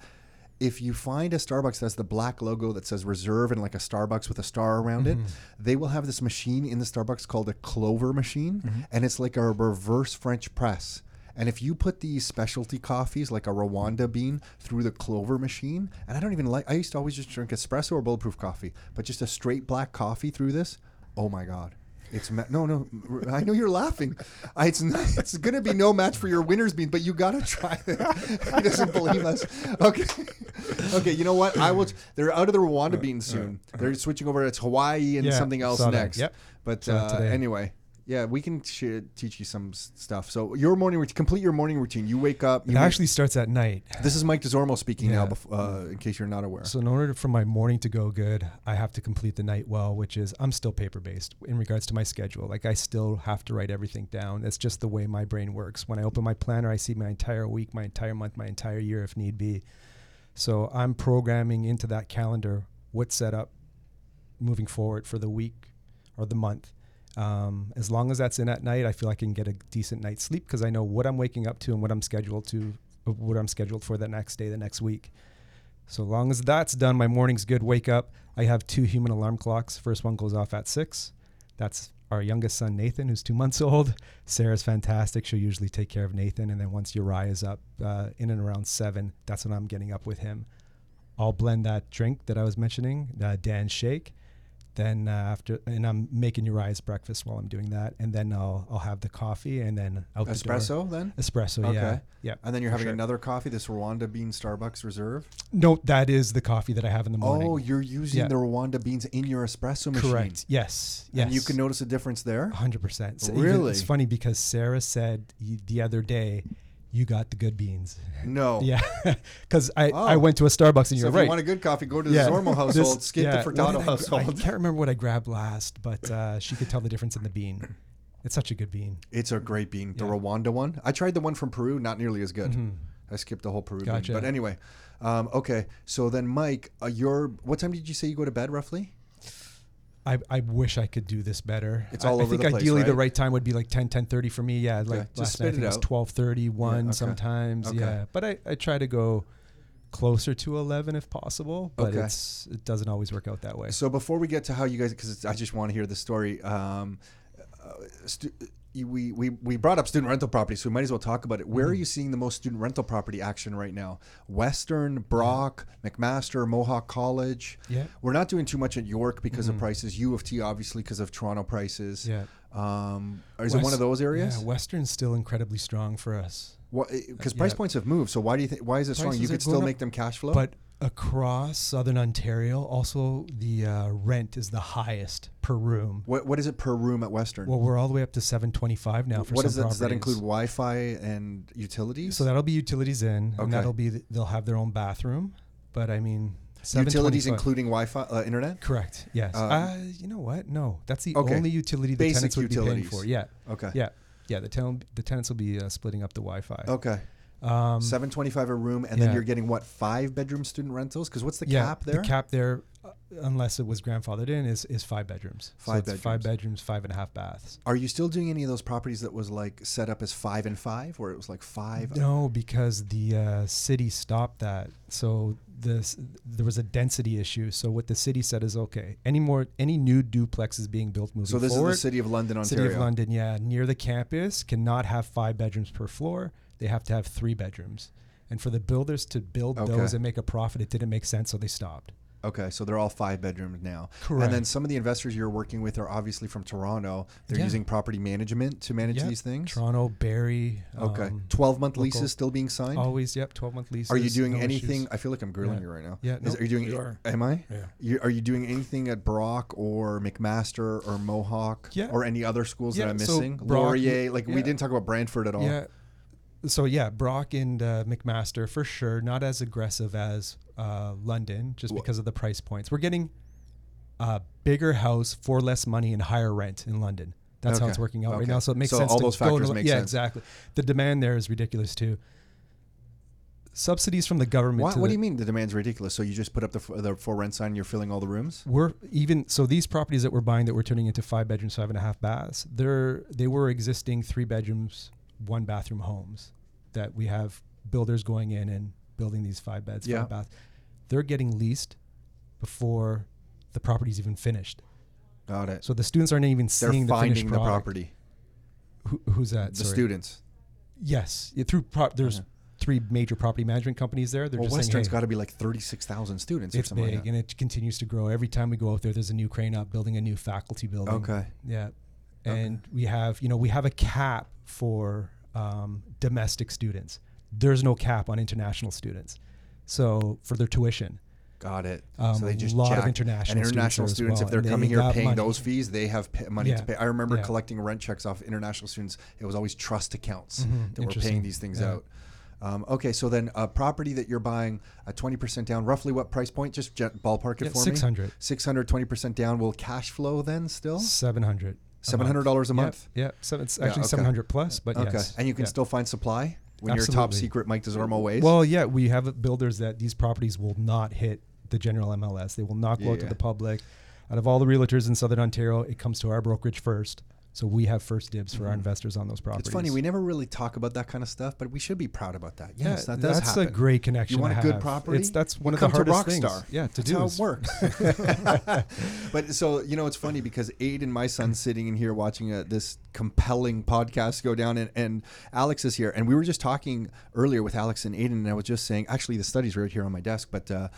[SPEAKER 1] If you find a Starbucks that has the black logo that says reserve and like a Starbucks with a star around
[SPEAKER 4] Mm-hmm.
[SPEAKER 1] it, they will have this machine in the Starbucks called a Clover machine,
[SPEAKER 4] Mm-hmm.
[SPEAKER 1] and it's like a reverse French press. And if you put these specialty coffees like a Rwanda bean through the Clover machine, and I don't even like, I used to always just drink espresso or bulletproof coffee, but just a straight black coffee through this, oh my God. It's ma- no, no. I know you're laughing. I, it's not, <laughs> it's gonna be no match for your winner's bean, but you gotta try it. <laughs> he doesn't believe us. Okay, <laughs> okay. You know what? I will. They're out of the Rwanda bean soon. They're switching over. It's Hawaii and
[SPEAKER 4] Yeah,
[SPEAKER 1] something else next.
[SPEAKER 4] Yep.
[SPEAKER 1] But uh, anyway, yeah, we can sh- teach you some s- stuff. So your morning routine, complete your morning routine. You wake up.
[SPEAKER 4] It
[SPEAKER 1] make-
[SPEAKER 4] actually starts at night.
[SPEAKER 1] this is Mike Desormeaux speaking now.
[SPEAKER 4] Yeah.
[SPEAKER 1] Bef- uh, in case you're not aware.
[SPEAKER 4] So in order for my morning to go good, I have to complete the night well, which is I'm still paper based in regards to my schedule. Like I still have to write everything down. That's just the way my brain works. When I open my planner, I see my entire week, my entire month, my entire year if need be. So I'm programming into that calendar what's set up moving forward for the week or the month. Um, as long as that's in at night, I feel I can get a decent night's sleep because I know what I'm waking up to and what I'm scheduled to, what I'm scheduled for the next day, the next week. So long as that's done, my morning's good. Wake up. I have two human alarm clocks. First one goes off at six. That's our youngest son, Nathan, who's two months old. Sarah's fantastic. She'll usually take care of Nathan. And then once Uriah is up uh, in and around seven, that's when I'm getting up with him. I'll blend that drink that I was mentioning, uh, Dan's shake. Then uh, after, and I'm making Uriah's breakfast while I'm doing that, and then I'll I'll have the coffee, and then out the.
[SPEAKER 1] Espresso then.
[SPEAKER 4] Espresso,
[SPEAKER 1] Okay.
[SPEAKER 4] yeah, yeah.
[SPEAKER 1] And then you're having
[SPEAKER 4] sure.
[SPEAKER 1] another coffee, this Rwanda bean Starbucks Reserve.
[SPEAKER 4] No, that is the coffee that I have in the morning.
[SPEAKER 1] Oh, you're using
[SPEAKER 4] Yeah.
[SPEAKER 1] the Rwanda beans in your espresso machine.
[SPEAKER 4] Correct. Yes. Yes.
[SPEAKER 1] And you can notice a difference there.
[SPEAKER 4] hundred percent. So even-
[SPEAKER 1] Really?
[SPEAKER 4] it's funny because Sarah said the other day, "You got the good beans."
[SPEAKER 1] No. <laughs>
[SPEAKER 4] Yeah, <laughs> because I, I
[SPEAKER 1] Oh.
[SPEAKER 4] went to a Starbucks and you're
[SPEAKER 1] if
[SPEAKER 4] right.
[SPEAKER 1] you want a good coffee, go to the
[SPEAKER 4] Yeah.
[SPEAKER 1] Zormo <laughs>
[SPEAKER 4] This-
[SPEAKER 1] household, skip
[SPEAKER 4] yeah,
[SPEAKER 1] the Furtado
[SPEAKER 4] did I I can't remember what I grabbed last, but uh, she could tell the difference in the bean. It's such a good bean.
[SPEAKER 1] It's a great bean, the
[SPEAKER 4] Yeah.
[SPEAKER 1] Rwanda one. I tried the one from Peru, not nearly as good.
[SPEAKER 4] Mhm.
[SPEAKER 1] I skipped the whole Peru
[SPEAKER 4] Gotcha.
[SPEAKER 1] bean. But anyway, um, okay. So then, Mike, uh, your what time did you say you go to bed roughly?
[SPEAKER 4] I, I wish I could do this better.
[SPEAKER 1] It's
[SPEAKER 4] I-
[SPEAKER 1] all
[SPEAKER 4] I,
[SPEAKER 1] over
[SPEAKER 4] think
[SPEAKER 1] the place,
[SPEAKER 4] ideally the
[SPEAKER 1] right?
[SPEAKER 4] right time would be like 10, 10.30 for me. Yeah, like
[SPEAKER 1] Just
[SPEAKER 4] last night I think it was
[SPEAKER 1] out.
[SPEAKER 4] 12.30, 1
[SPEAKER 1] okay.
[SPEAKER 4] sometimes.
[SPEAKER 1] Okay.
[SPEAKER 4] Yeah, but I, I try to go closer to 11 if possible, but
[SPEAKER 1] Okay.
[SPEAKER 4] it's it doesn't always work out that way.
[SPEAKER 1] So before we get to how you guys, because I just want to hear the story. Um, stu- we, we we brought up student rental property, so we might as well talk about it. Where are mm-hmm. you seeing the most student rental property action right now? Western, Brock, mm-hmm. McMaster, Mohawk College.
[SPEAKER 4] Yeah.
[SPEAKER 1] We're not doing too much at York because of mm-hmm. prices. U of T, obviously, because of Toronto prices.
[SPEAKER 4] Yeah.
[SPEAKER 1] Um, is it one of those areas?
[SPEAKER 4] Yeah, Western's still incredibly strong for us.
[SPEAKER 1] Because eh, uh, price
[SPEAKER 4] yeah.
[SPEAKER 1] points have moved. So why do you think? Why is it strong? You could still
[SPEAKER 4] up,
[SPEAKER 1] make them cash flow.
[SPEAKER 4] But across southern Ontario, also the uh, rent is the highest per room.
[SPEAKER 1] what what is it per room at Western?
[SPEAKER 4] Well, we're all the way up to 725 now for
[SPEAKER 1] what
[SPEAKER 4] some
[SPEAKER 1] is that? Does that include Wi-Fi and utilities?
[SPEAKER 4] So that'll be utilities in,
[SPEAKER 1] Okay.
[SPEAKER 4] and that'll be th- they'll have their own bathroom. But I mean,
[SPEAKER 1] utilities including Wi-Fi, uh, internet.
[SPEAKER 4] Correct. Yes.
[SPEAKER 1] Um,
[SPEAKER 4] uh, you know what? No, that's the
[SPEAKER 1] Okay.
[SPEAKER 4] only utility the
[SPEAKER 1] Basic
[SPEAKER 4] tenants would be paying
[SPEAKER 1] utilities.
[SPEAKER 4] for. Yeah.
[SPEAKER 1] Okay.
[SPEAKER 4] Yeah. Yeah. The tenant the tenants will be uh, splitting up the Wi-Fi.
[SPEAKER 1] Okay.
[SPEAKER 4] Um,
[SPEAKER 1] Seven twenty-five a room, and then you're getting what five bedroom student rentals? Because what's the
[SPEAKER 4] yeah,
[SPEAKER 1] cap there?
[SPEAKER 4] The cap there, uh, unless it was grandfathered in, is is five bedrooms. So
[SPEAKER 1] Five
[SPEAKER 4] it's Five
[SPEAKER 1] bedrooms.
[SPEAKER 4] bedrooms, five and a half baths.
[SPEAKER 1] Are you still doing any of those properties that was like set up as five and five, where it was like five?
[SPEAKER 4] No, because the uh, city stopped that. So this there was a density issue. So what the city said is okay. Any more any new duplexes being built moving forward.
[SPEAKER 1] So this
[SPEAKER 4] forward.
[SPEAKER 1] is the city of London, Ontario.
[SPEAKER 4] City of London, yeah, near the campus cannot have five bedrooms per floor. They have to have three bedrooms. And for the builders to build
[SPEAKER 1] Okay.
[SPEAKER 4] those and make a profit, it didn't make sense, so they stopped.
[SPEAKER 1] Okay, so they're all five bedrooms now.
[SPEAKER 4] Correct.
[SPEAKER 1] And then some of the investors you're working with are obviously from Toronto. They're
[SPEAKER 4] Yeah.
[SPEAKER 1] using property management to manage
[SPEAKER 4] Yep.
[SPEAKER 1] these things.
[SPEAKER 4] Toronto, Barrie.
[SPEAKER 1] Okay,
[SPEAKER 4] um,
[SPEAKER 1] twelve month
[SPEAKER 4] local-
[SPEAKER 1] leases still being signed.
[SPEAKER 4] Always, yep, 12 month leases.
[SPEAKER 1] Are you doing
[SPEAKER 4] no
[SPEAKER 1] anything?
[SPEAKER 4] issues.
[SPEAKER 1] I feel like I'm grilling
[SPEAKER 4] Yeah.
[SPEAKER 1] you right now.
[SPEAKER 4] Yeah,
[SPEAKER 1] Is,
[SPEAKER 4] nope.
[SPEAKER 1] are you doing?
[SPEAKER 3] You are.
[SPEAKER 1] Am I?
[SPEAKER 3] Yeah.
[SPEAKER 1] You, are you doing anything at Brock or McMaster or Mohawk
[SPEAKER 4] Yeah.
[SPEAKER 1] or any other schools that I'm
[SPEAKER 4] so
[SPEAKER 1] missing?
[SPEAKER 4] Brock-
[SPEAKER 1] Laurier, like we didn't talk about Brantford at all.
[SPEAKER 4] Yeah. So yeah, Brock and uh, McMaster for sure. Not as aggressive as uh, London, just
[SPEAKER 1] Wha-
[SPEAKER 4] because of the price points. We're getting a bigger house for less money and higher rent in London. That's how it's working out
[SPEAKER 1] Okay.
[SPEAKER 4] right now. So it makes
[SPEAKER 1] So
[SPEAKER 4] sense.
[SPEAKER 1] all
[SPEAKER 4] to
[SPEAKER 1] those
[SPEAKER 4] go
[SPEAKER 1] factors
[SPEAKER 4] to-
[SPEAKER 1] make
[SPEAKER 4] yeah,
[SPEAKER 1] sense.
[SPEAKER 4] exactly. The demand there is ridiculous too. Subsidies from the government.
[SPEAKER 1] What, what do you mean the demand's ridiculous? So you just put up the, f- the for rent sign, and you're filling all the rooms?
[SPEAKER 4] we're even so these properties that we're buying that we're turning into five bedrooms, five and a half baths. They're they were existing three bedrooms, one bathroom homes that we have builders going in and building these five beds,
[SPEAKER 1] Yeah.
[SPEAKER 4] five baths. They're getting leased before the property's even finished.
[SPEAKER 1] Got it.
[SPEAKER 4] So the students aren't even
[SPEAKER 1] They're
[SPEAKER 4] seeing the finished
[SPEAKER 1] finding the property.
[SPEAKER 4] Who, who's that?
[SPEAKER 1] The
[SPEAKER 4] Sorry.
[SPEAKER 1] students.
[SPEAKER 4] Yes, yeah, through pro- there's
[SPEAKER 1] Okay.
[SPEAKER 4] three major property management companies there. They're
[SPEAKER 1] Well,
[SPEAKER 4] just
[SPEAKER 1] Western's
[SPEAKER 4] hey,
[SPEAKER 1] got to be like 36,000 students or
[SPEAKER 4] it's
[SPEAKER 1] something
[SPEAKER 4] big
[SPEAKER 1] like that.
[SPEAKER 4] and it continues to grow. Every time we go out there, there's a new crane up building a new faculty building.
[SPEAKER 1] Okay.
[SPEAKER 4] Yeah,
[SPEAKER 1] Okay.
[SPEAKER 4] and we have you know we have a cap for um, domestic students. There's no cap on international students. So for their tuition,
[SPEAKER 1] Got it.
[SPEAKER 4] Um,
[SPEAKER 1] so they just
[SPEAKER 4] a lot of international
[SPEAKER 1] and international
[SPEAKER 4] students there
[SPEAKER 1] if they're
[SPEAKER 4] well,
[SPEAKER 1] coming here paying
[SPEAKER 4] money.
[SPEAKER 1] those fees, they have pa- money to pay. I remember
[SPEAKER 4] Yeah.
[SPEAKER 1] collecting rent checks off international students. It was always trust accounts
[SPEAKER 4] Mhm.
[SPEAKER 1] that were paying these things
[SPEAKER 4] Yeah.
[SPEAKER 1] out. Um, okay, so then a property that you're buying a 20% down, roughly what price point? Just jet, ballpark it
[SPEAKER 4] Yeah,
[SPEAKER 1] for me.
[SPEAKER 4] 600.
[SPEAKER 1] 600, 20% down. Will cash flow then still?
[SPEAKER 4] Seven hundred.
[SPEAKER 1] $700 a month?
[SPEAKER 4] Yeah, so it's
[SPEAKER 1] Yeah,
[SPEAKER 4] actually
[SPEAKER 1] okay.
[SPEAKER 4] seven hundred plus, but
[SPEAKER 1] okay.
[SPEAKER 4] yes.
[SPEAKER 1] And you can
[SPEAKER 4] Yeah.
[SPEAKER 1] still find supply when you're top secret Mike Desormeaux ways?
[SPEAKER 4] Well, yeah, we have builders that these properties will not hit the general MLS. They will not go out to the public. Out of all the realtors in Southern Ontario, it comes to our brokerage first. So we have first dibs for our investors on those properties.
[SPEAKER 1] Mm-hmm. it's funny. We never really talk about that kind of stuff, but we should be proud about that. Yes, that does
[SPEAKER 4] that's
[SPEAKER 1] happen.
[SPEAKER 4] a great connection.
[SPEAKER 1] You want
[SPEAKER 4] to
[SPEAKER 1] a good property?
[SPEAKER 4] It's that's one
[SPEAKER 1] You
[SPEAKER 4] of the hardest things. Yeah, to
[SPEAKER 1] That's
[SPEAKER 4] do
[SPEAKER 1] how
[SPEAKER 4] is-
[SPEAKER 1] it works. <laughs> <laughs> but so you know, it's funny because Aiden, my son, sitting in here watching uh this compelling podcast go down, and, and Alex is here, and we were just talking earlier with Alex and Aiden, and I was just saying, actually, the study's right here on my desk, but. Uh,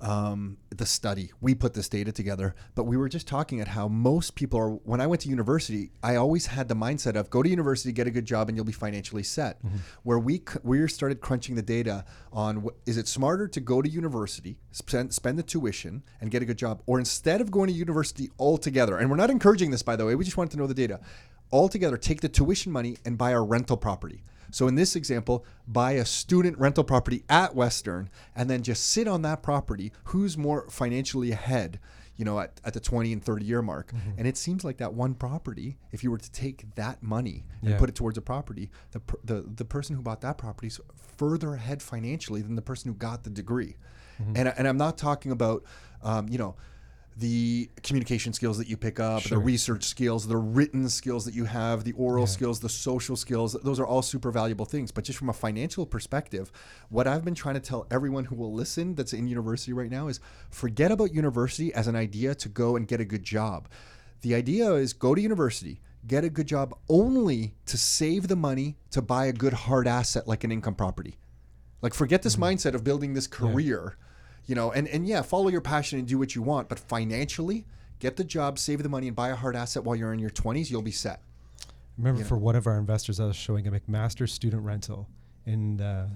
[SPEAKER 1] um, the study. We put this data together, but we were just talking at how most people are. When I went to university, I always had the mindset of go to university, get a good job, and you'll be financially set. Where we we started crunching the data on is it smarter to go to university, spend spend the tuition, and get a good job, or instead of going to university altogether. And we're not encouraging this, by the way. We just wanted to know the data. Altogether, take the tuition money and buy a rental property. So in this example, buy a student rental property at Western and then just sit on that property. Who's more financially ahead, you know, at, at the 20 and 30 year mark?
[SPEAKER 4] Mm-hmm.
[SPEAKER 1] And it seems like that one property, if you were to take that money and
[SPEAKER 4] Yeah.
[SPEAKER 1] put it towards a property, the, the, the person who bought that property is further ahead financially than the person who got the degree.
[SPEAKER 4] Mm-hmm.
[SPEAKER 1] And, and I'm not talking about, um, you know, the communication skills that you pick up,
[SPEAKER 4] Sure.
[SPEAKER 1] the research skills, the written skills that you have, the oral skills, the social skills, those are all super valuable things. But just from a financial perspective, what I've been trying to tell everyone who will listen that's in university right now is forget about university as an idea to go and get a good job. The idea is go to university, get a good job only to save the money to buy a good hard asset like an income property. Like forget this mm-hmm. mindset of building this career, you know, and and yeah, follow your passion and do what you want, but financially, get the job, save the money and buy a hard asset while you're in your 20s, you'll be set.
[SPEAKER 4] Remember, for one of our investors, I was showing a McMaster student rental in uh,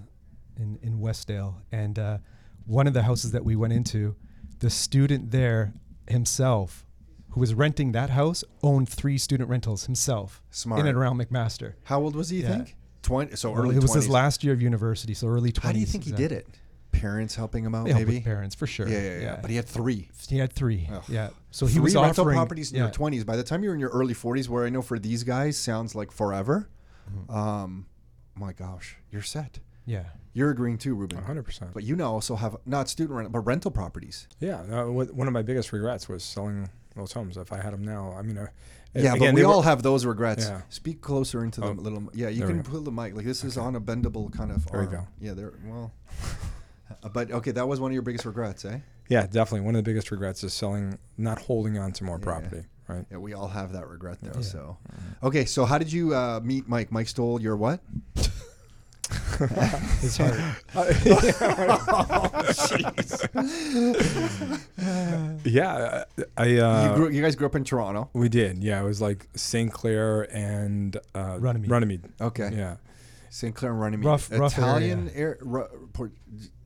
[SPEAKER 4] in in Westdale, and uh, one of the houses that we went into, the student there himself, who was renting that house, owned three student rentals himself
[SPEAKER 1] Smart.
[SPEAKER 4] in and around McMaster.
[SPEAKER 1] How old was he, you
[SPEAKER 4] Yeah.
[SPEAKER 1] think? 20 so early
[SPEAKER 4] it was
[SPEAKER 1] 20s.
[SPEAKER 4] his last year of university, so early twenties.
[SPEAKER 1] How do you think he did it? Parents helping him out
[SPEAKER 4] Yeah,
[SPEAKER 1] maybe?
[SPEAKER 4] with parents for sure.
[SPEAKER 1] Yeah, yeah, yeah, But he had 3.
[SPEAKER 4] he had three.
[SPEAKER 1] Ugh.
[SPEAKER 4] Yeah, so he
[SPEAKER 1] three
[SPEAKER 4] was
[SPEAKER 1] rental
[SPEAKER 4] offering
[SPEAKER 1] properties in
[SPEAKER 4] yeah,
[SPEAKER 1] your 20s. By the time you're in your early 40s, where I know for these guys sounds like forever.
[SPEAKER 4] Mm-hmm.
[SPEAKER 1] Um, my gosh, you're set.
[SPEAKER 4] Yeah,
[SPEAKER 1] You're agreeing too, Ruben.
[SPEAKER 3] 100%.
[SPEAKER 1] But you now also have not student rental, but rental properties.
[SPEAKER 3] Yeah, uh, wh- one of my biggest regrets was selling those homes. If I had them now, I mean, uh,
[SPEAKER 1] Yeah,
[SPEAKER 3] again,
[SPEAKER 1] but we
[SPEAKER 3] they were-
[SPEAKER 1] all have those regrets.
[SPEAKER 3] Yeah.
[SPEAKER 1] Speak closer into the
[SPEAKER 3] Oh,
[SPEAKER 1] little. Yeah, you
[SPEAKER 3] there we
[SPEAKER 1] can
[SPEAKER 3] go.
[SPEAKER 1] pull the mic. Like this is on a bendable kind of.
[SPEAKER 3] There we
[SPEAKER 1] arm.
[SPEAKER 3] go.
[SPEAKER 1] Yeah, there. Well, <laughs> but okay, that was one of your biggest regrets, eh?
[SPEAKER 3] Yeah, definitely. One of the biggest regrets is selling, not holding on to more
[SPEAKER 1] Yeah.
[SPEAKER 3] property. Right.
[SPEAKER 1] Yeah, we all have that regret though.
[SPEAKER 4] Yeah.
[SPEAKER 1] So, okay, so how did you uh, meet Mike? Mike stole your what? <laughs>
[SPEAKER 4] his heart. <laughs> <laughs>
[SPEAKER 3] Yeah, I. Uh,
[SPEAKER 1] you, grew, you guys grew up in Toronto.
[SPEAKER 3] we did. Yeah, it was like St. Clair and uh,
[SPEAKER 4] Runnymede.
[SPEAKER 3] Runnymede.
[SPEAKER 1] Okay.
[SPEAKER 3] Yeah.
[SPEAKER 1] St. Clair and Runnymede.
[SPEAKER 4] Rough- rough
[SPEAKER 1] Italian air, ru- Port,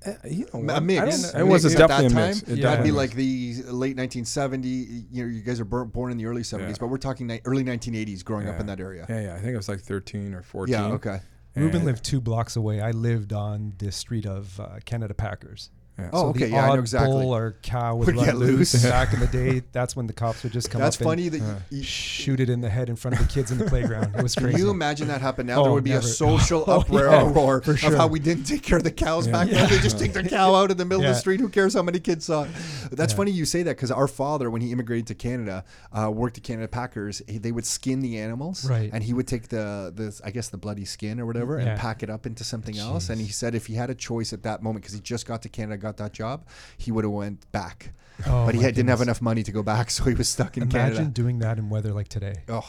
[SPEAKER 3] Uh, you know,
[SPEAKER 1] a mix.
[SPEAKER 3] I don't It was
[SPEAKER 1] mix
[SPEAKER 3] a
[SPEAKER 1] at
[SPEAKER 3] definitely
[SPEAKER 1] that
[SPEAKER 3] a mix.
[SPEAKER 1] time?
[SPEAKER 3] It
[SPEAKER 4] Yeah.
[SPEAKER 1] That'd be like the late 1970. You know, you guys are born in the early 70s,
[SPEAKER 3] Yeah.
[SPEAKER 1] but we're talking ni- early 1980s, growing up in that area.
[SPEAKER 3] Yeah, yeah. I think it was like 13 or 14.
[SPEAKER 1] Yeah. Okay.
[SPEAKER 4] Ruben lived two blocks away. I lived on the street of uh, Canada Packers.
[SPEAKER 3] Yeah.
[SPEAKER 1] Oh,
[SPEAKER 4] So
[SPEAKER 1] okay.
[SPEAKER 4] the
[SPEAKER 1] Yeah, I know exactly.
[SPEAKER 4] bull or cow <laughs> would
[SPEAKER 1] Would
[SPEAKER 4] run loose.
[SPEAKER 1] loose.
[SPEAKER 4] Back in the <laughs> day, that's when the cops would just come
[SPEAKER 1] That's
[SPEAKER 4] up and
[SPEAKER 1] funny that
[SPEAKER 3] uh,
[SPEAKER 1] you,
[SPEAKER 4] shoot it in the head in front of the kids in the playground. It was
[SPEAKER 1] Can you imagine that happen now? there
[SPEAKER 4] Oh,
[SPEAKER 1] would be
[SPEAKER 4] never.
[SPEAKER 1] a <laughs> social
[SPEAKER 4] Oh,
[SPEAKER 1] uproar
[SPEAKER 4] yeah, for
[SPEAKER 1] of
[SPEAKER 4] sure.
[SPEAKER 1] how we didn't take care of the cows
[SPEAKER 3] Yeah.
[SPEAKER 1] back then. They just take the cow out in the middle of the street. Who cares how many kids saw it? That's funny you say that because our father, when he immigrated to Canada, uh, worked at Canada Packers. He, they would skin the animals,
[SPEAKER 4] Right.
[SPEAKER 1] And he would take the the I guess the bloody skin or whatever and pack it up into something else. And he said if he had a choice at that moment because he just got to Canada, got that job, he would have went back.
[SPEAKER 4] Oh,
[SPEAKER 1] but he had, didn't have enough money to go back, <laughs> so he was stuck in
[SPEAKER 4] Imagine
[SPEAKER 1] Canada.
[SPEAKER 4] doing that in weather like today.
[SPEAKER 1] Oh,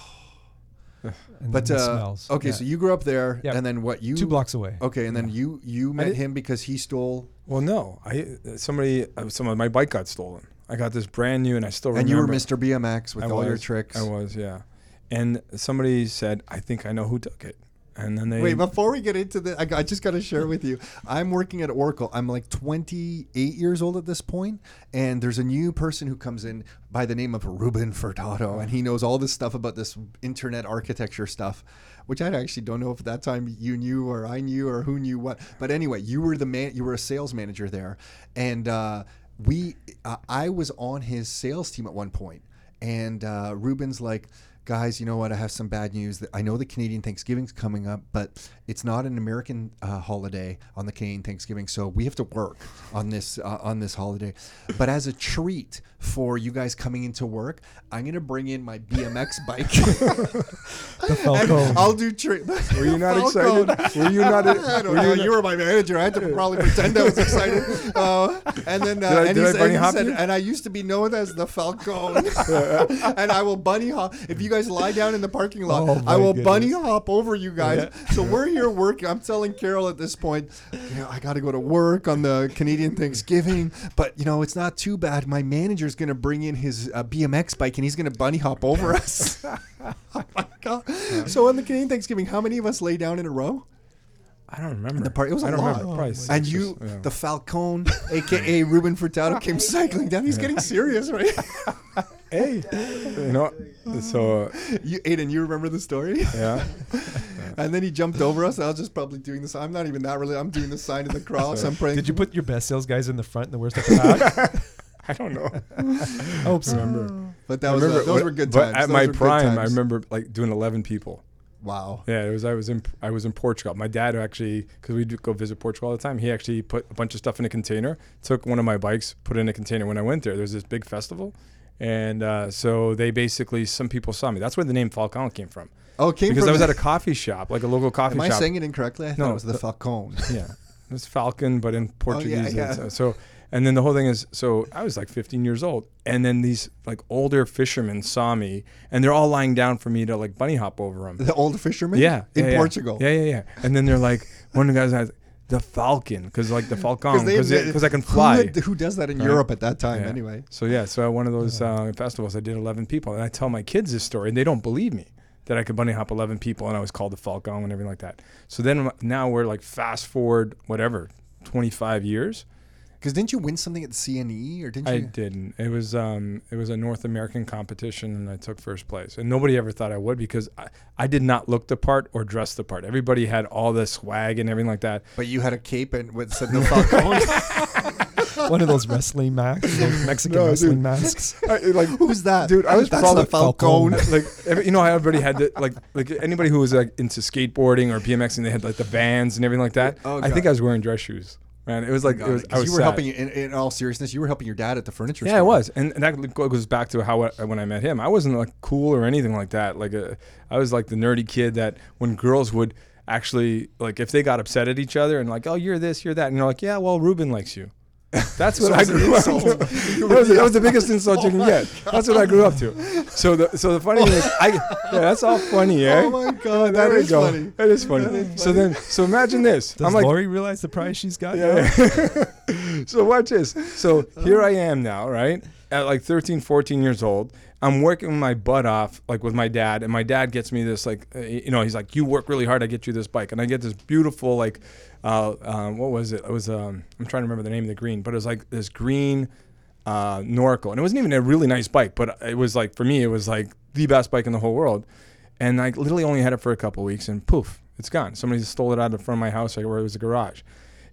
[SPEAKER 4] And
[SPEAKER 1] but
[SPEAKER 4] the
[SPEAKER 1] uh,
[SPEAKER 4] smells.
[SPEAKER 1] okay,
[SPEAKER 4] Yeah.
[SPEAKER 1] so you grew up there,
[SPEAKER 4] Yeah.
[SPEAKER 1] and then what? You
[SPEAKER 4] two blocks away.
[SPEAKER 1] Okay, and then you you met him because he stole,
[SPEAKER 3] Well, no. I somebody uh, some of my bike got stolen. I got this brand new, and I still
[SPEAKER 1] and
[SPEAKER 3] remember.
[SPEAKER 1] And you were Mr. BMX with
[SPEAKER 3] I
[SPEAKER 1] all your tricks.
[SPEAKER 3] I was, yeah. And somebody said, "I think I know who took it." And then they
[SPEAKER 1] Wait, before we get into the, I, I just got to share with you. <laughs> I'm working at Oracle. I'm like 28 years old at this point, and there's a new person who comes in by the name of Ruben Furtado, and he knows all this stuff about this internet architecture stuff, which I actually don't know if at that time you knew or I knew or who knew what. But anyway, you were the man. You were a sales manager there, and uh, we, uh, I was on his sales team at one point, and uh, Ruben's like guys, you know what? I have some bad news. I know the Canadian Thanksgiving's coming up, but it's not an American uh, holiday on the Canadian Thanksgiving, so we have to work on this uh, on this holiday. But as a treat for you guys coming into work, I'm gonna bring in my BMX bike. <laughs>
[SPEAKER 4] The <laughs> Falcon.
[SPEAKER 1] I'll do trick. <laughs>
[SPEAKER 3] were you not excited? Were you not?
[SPEAKER 1] I don't
[SPEAKER 3] were
[SPEAKER 1] know.
[SPEAKER 3] you
[SPEAKER 1] You were my manager. I had to probably pretend I was excited. Uh, and then, uh,
[SPEAKER 3] Did I-
[SPEAKER 1] and,
[SPEAKER 3] did
[SPEAKER 1] he
[SPEAKER 3] I
[SPEAKER 1] said,
[SPEAKER 3] bunny
[SPEAKER 1] and he
[SPEAKER 3] hop
[SPEAKER 1] said- and I used to be known as the Falcon. and I will bunny hop. If you guys lie down in the parking lot,
[SPEAKER 4] Oh,
[SPEAKER 1] I will
[SPEAKER 4] goodness.
[SPEAKER 1] bunny hop over you guys. So we're here working. I'm telling Carol at this point, you know, I got to go to work on the Canadian Thanksgiving, but you know, it's not too bad. My manager's going to bring in his uh, BMX bike and he's going to bunny hop over <laughs> us. <laughs> oh my God. So on the Canadian Thanksgiving, how many of us lay down in a row?
[SPEAKER 3] I don't remember.
[SPEAKER 1] The part- it was a
[SPEAKER 3] I don't
[SPEAKER 1] lot.
[SPEAKER 3] remember. Probably
[SPEAKER 1] And you,
[SPEAKER 3] yeah.
[SPEAKER 1] the Falcon, aka Ruben Furtado, came <laughs> cycling down. He's getting serious, right?
[SPEAKER 3] Hey, you know. So
[SPEAKER 1] you, Aiden, you remember the story?
[SPEAKER 3] yeah. <laughs>
[SPEAKER 1] And then he jumped over us. I was just probably doing this. I'm not even that really. I'm doing the sign of the cross. I'm praying.
[SPEAKER 4] Did you put your best sales guys in the front and the worst at the back? <laughs>
[SPEAKER 3] I don't know.
[SPEAKER 4] I hope so.
[SPEAKER 3] remember.
[SPEAKER 1] But that
[SPEAKER 3] I
[SPEAKER 1] was uh, those were good times. but.
[SPEAKER 3] At
[SPEAKER 1] Those
[SPEAKER 3] my prime, I remember like doing 11 people.
[SPEAKER 1] Wow.
[SPEAKER 3] Yeah, it was. I was in. I was in Portugal. My dad actually, because we go visit Portugal all the time. He actually put a bunch of stuff in a container. Took one of my bikes, put it in a container. When I went there, there was this big festival, and uh, so they basically some people saw me. That's where the name Falcon came from.
[SPEAKER 1] Oh, it came
[SPEAKER 3] because
[SPEAKER 1] from
[SPEAKER 3] I was at a coffee shop, like a local coffee shop.
[SPEAKER 1] Am I saying it incorrectly? I thought
[SPEAKER 3] No,
[SPEAKER 1] it was the
[SPEAKER 3] the-
[SPEAKER 1] Falcon. <laughs>
[SPEAKER 3] yeah, it's Falcon, but in Portuguese.
[SPEAKER 1] Oh,
[SPEAKER 3] yeah. uh, so, And then the whole thing is, so I was like 15 years old, and then these like older fishermen saw me, and they're all lying down for me to like bunny hop over them.
[SPEAKER 1] The old fishermen,
[SPEAKER 3] Yeah,
[SPEAKER 1] In
[SPEAKER 3] yeah, yeah.
[SPEAKER 1] Portugal.
[SPEAKER 3] Yeah, yeah, yeah. And then they're like, one of the guys has the falcon because like the <laughs> falcon because I can fly.
[SPEAKER 1] had- who does that in
[SPEAKER 3] Right.
[SPEAKER 1] Europe at that time
[SPEAKER 3] Yeah.
[SPEAKER 1] anyway?
[SPEAKER 3] So yeah, so at one of those uh, festivals, I did 11 people, and I tell my kids this story, and they don't believe me that I could bunny hop 11 people, and I was called the Falcon and everything like that. So then now we're like fast forward whatever 25 years.
[SPEAKER 1] Because didn't you win something at the CNE or didn't you?
[SPEAKER 3] I didn't. It was um it was a North American competition, and I took first place. And nobody ever thought I would because I, I did not look the part or dress the part. Everybody had all the swag and everything like that.
[SPEAKER 1] But you had a cape and with said the <laughs> Falcon. <laughs>
[SPEAKER 4] One of those wrestling masks, those <laughs> Mexican
[SPEAKER 3] No,
[SPEAKER 4] wrestling
[SPEAKER 3] dude.
[SPEAKER 4] masks.
[SPEAKER 3] like
[SPEAKER 1] Who's that?
[SPEAKER 3] Dude, I was
[SPEAKER 1] That's
[SPEAKER 3] probably
[SPEAKER 1] the Falcon.
[SPEAKER 3] like every, you know how everybody had the, like like anybody who was like into skateboarding or BMX and they had like the Vans and everything like that.
[SPEAKER 1] Oh,
[SPEAKER 3] I think I was wearing dress shoes. Man, it was like it was. I was
[SPEAKER 1] you were
[SPEAKER 3] sad.
[SPEAKER 1] helping in, in all seriousness. You were helping your dad at the furniture store.
[SPEAKER 3] Yeah,
[SPEAKER 1] store.
[SPEAKER 3] I was, and, and that goes back to how I, when I met him. I wasn't like cool or anything like that. Like uh, I was like the nerdy kid that when girls would actually like if they got upset at each other and like, oh, you're this, you're that, and you're like, yeah, well, Ruben likes you. That's what
[SPEAKER 1] So
[SPEAKER 3] I grew up to. <laughs> that, was, that was the biggest insult you can get. That's what I grew up to. So the so the funny thing is, I yeah, that's all funny, <laughs> eh?
[SPEAKER 1] Oh my god,
[SPEAKER 3] There
[SPEAKER 1] that
[SPEAKER 3] we
[SPEAKER 1] is
[SPEAKER 3] go.
[SPEAKER 1] funny.
[SPEAKER 3] That is funny. So then, so imagine this.
[SPEAKER 4] Does
[SPEAKER 3] I'm like,
[SPEAKER 4] Lori realize the prize she's got?
[SPEAKER 3] yeah. yeah. <laughs> so watch this. So here I am now, right? At like 13, 14 years old. I'm working my butt off, like with my dad, and my dad gets me this, like, uh, you know, he's like, "You work really hard, I get you this bike," and I get this beautiful, like, uh, um, what was it? It was, um, I'm trying to remember the name of the green, but it was like this green uh, Norco, and it wasn't even a really nice bike, but it was like for me, it was like the best bike in the whole world, and I literally only had it for a couple weeks, and poof, it's gone. Somebody stole it out of the front of my house, like where it was a garage,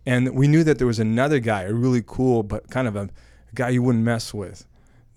[SPEAKER 3] and we knew that there was another guy, a really cool but kind of a, guy you wouldn't mess with,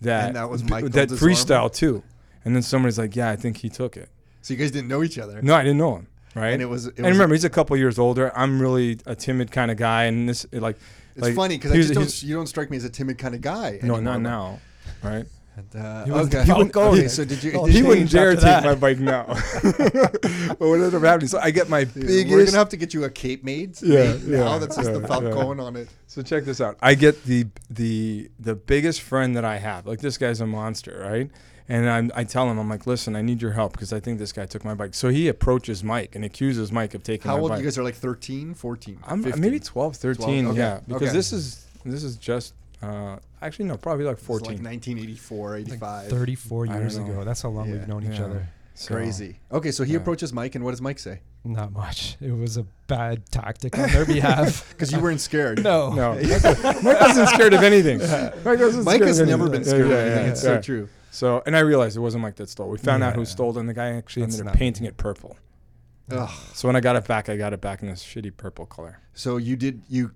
[SPEAKER 3] that
[SPEAKER 1] And that was Michael
[SPEAKER 3] that freestyle too, and then somebody's like, yeah, I think he took it.
[SPEAKER 1] So you guys didn't know each other.
[SPEAKER 3] No, I didn't know him. Right,
[SPEAKER 1] And it was. It
[SPEAKER 3] and
[SPEAKER 1] was
[SPEAKER 3] remember, he's a couple years older. I'm really a timid kind of guy, and this like,
[SPEAKER 1] it's
[SPEAKER 3] like,
[SPEAKER 1] funny because I just don't. You don't strike me as a timid kind of guy.
[SPEAKER 3] no,
[SPEAKER 1] anymore,
[SPEAKER 3] not now, right?
[SPEAKER 1] And, uh,
[SPEAKER 4] He was
[SPEAKER 1] okay.
[SPEAKER 4] the Falcon.
[SPEAKER 1] Okay, so did you?
[SPEAKER 4] Oh,
[SPEAKER 1] did
[SPEAKER 3] he wouldn't dare take
[SPEAKER 4] that.
[SPEAKER 3] my bike now. <laughs> but what ended up happening? So I get my
[SPEAKER 1] Dude,
[SPEAKER 3] biggest.
[SPEAKER 1] We're gonna have to get you a cape made.
[SPEAKER 3] Yeah,
[SPEAKER 1] made now
[SPEAKER 3] yeah,
[SPEAKER 1] that says the
[SPEAKER 3] yeah,
[SPEAKER 1] Falcon on it.
[SPEAKER 3] So check this out. I get the the the biggest friend that I have. Like this guy's a monster, right? And I'm, I tell him, I'm like, listen, I need your help because I think this guy took my bike. So he approaches Mike and accuses Mike of taking
[SPEAKER 1] How
[SPEAKER 3] my
[SPEAKER 1] old
[SPEAKER 3] bike.
[SPEAKER 1] you guys are? Like 13, 14,
[SPEAKER 3] I'm
[SPEAKER 1] 15.
[SPEAKER 3] maybe 12, 13,
[SPEAKER 1] 12, okay,
[SPEAKER 3] yeah. Because
[SPEAKER 1] okay.
[SPEAKER 3] this is this is just uh, actually no, probably like
[SPEAKER 1] This is
[SPEAKER 3] 14.
[SPEAKER 1] like 1984, 85.
[SPEAKER 4] 34 years ago. That's how long
[SPEAKER 1] Yeah.
[SPEAKER 4] we've known each
[SPEAKER 3] Yeah.
[SPEAKER 4] other.
[SPEAKER 3] So-
[SPEAKER 1] Crazy. Okay, so he
[SPEAKER 3] Yeah.
[SPEAKER 1] approaches Mike, and what does Mike say?
[SPEAKER 4] Not much. It was a bad tactic on their <laughs> behalf.
[SPEAKER 1] Because you weren't scared.
[SPEAKER 4] no.
[SPEAKER 3] No, <laughs> Mike wasn't scared of anything. Mike, wasn't
[SPEAKER 1] Mike has
[SPEAKER 3] of
[SPEAKER 1] never
[SPEAKER 3] anything.
[SPEAKER 1] been scared of anything.
[SPEAKER 3] yeah,
[SPEAKER 1] it's
[SPEAKER 3] yeah.
[SPEAKER 1] so true.
[SPEAKER 3] So, and I realized it wasn't Mike that stole. We found out who stole and the guy actually
[SPEAKER 4] That's
[SPEAKER 3] ended up
[SPEAKER 4] not-
[SPEAKER 3] painting it purple.
[SPEAKER 1] Ugh.
[SPEAKER 3] So when I got it back, I got it back in this shitty purple color.
[SPEAKER 1] So you did you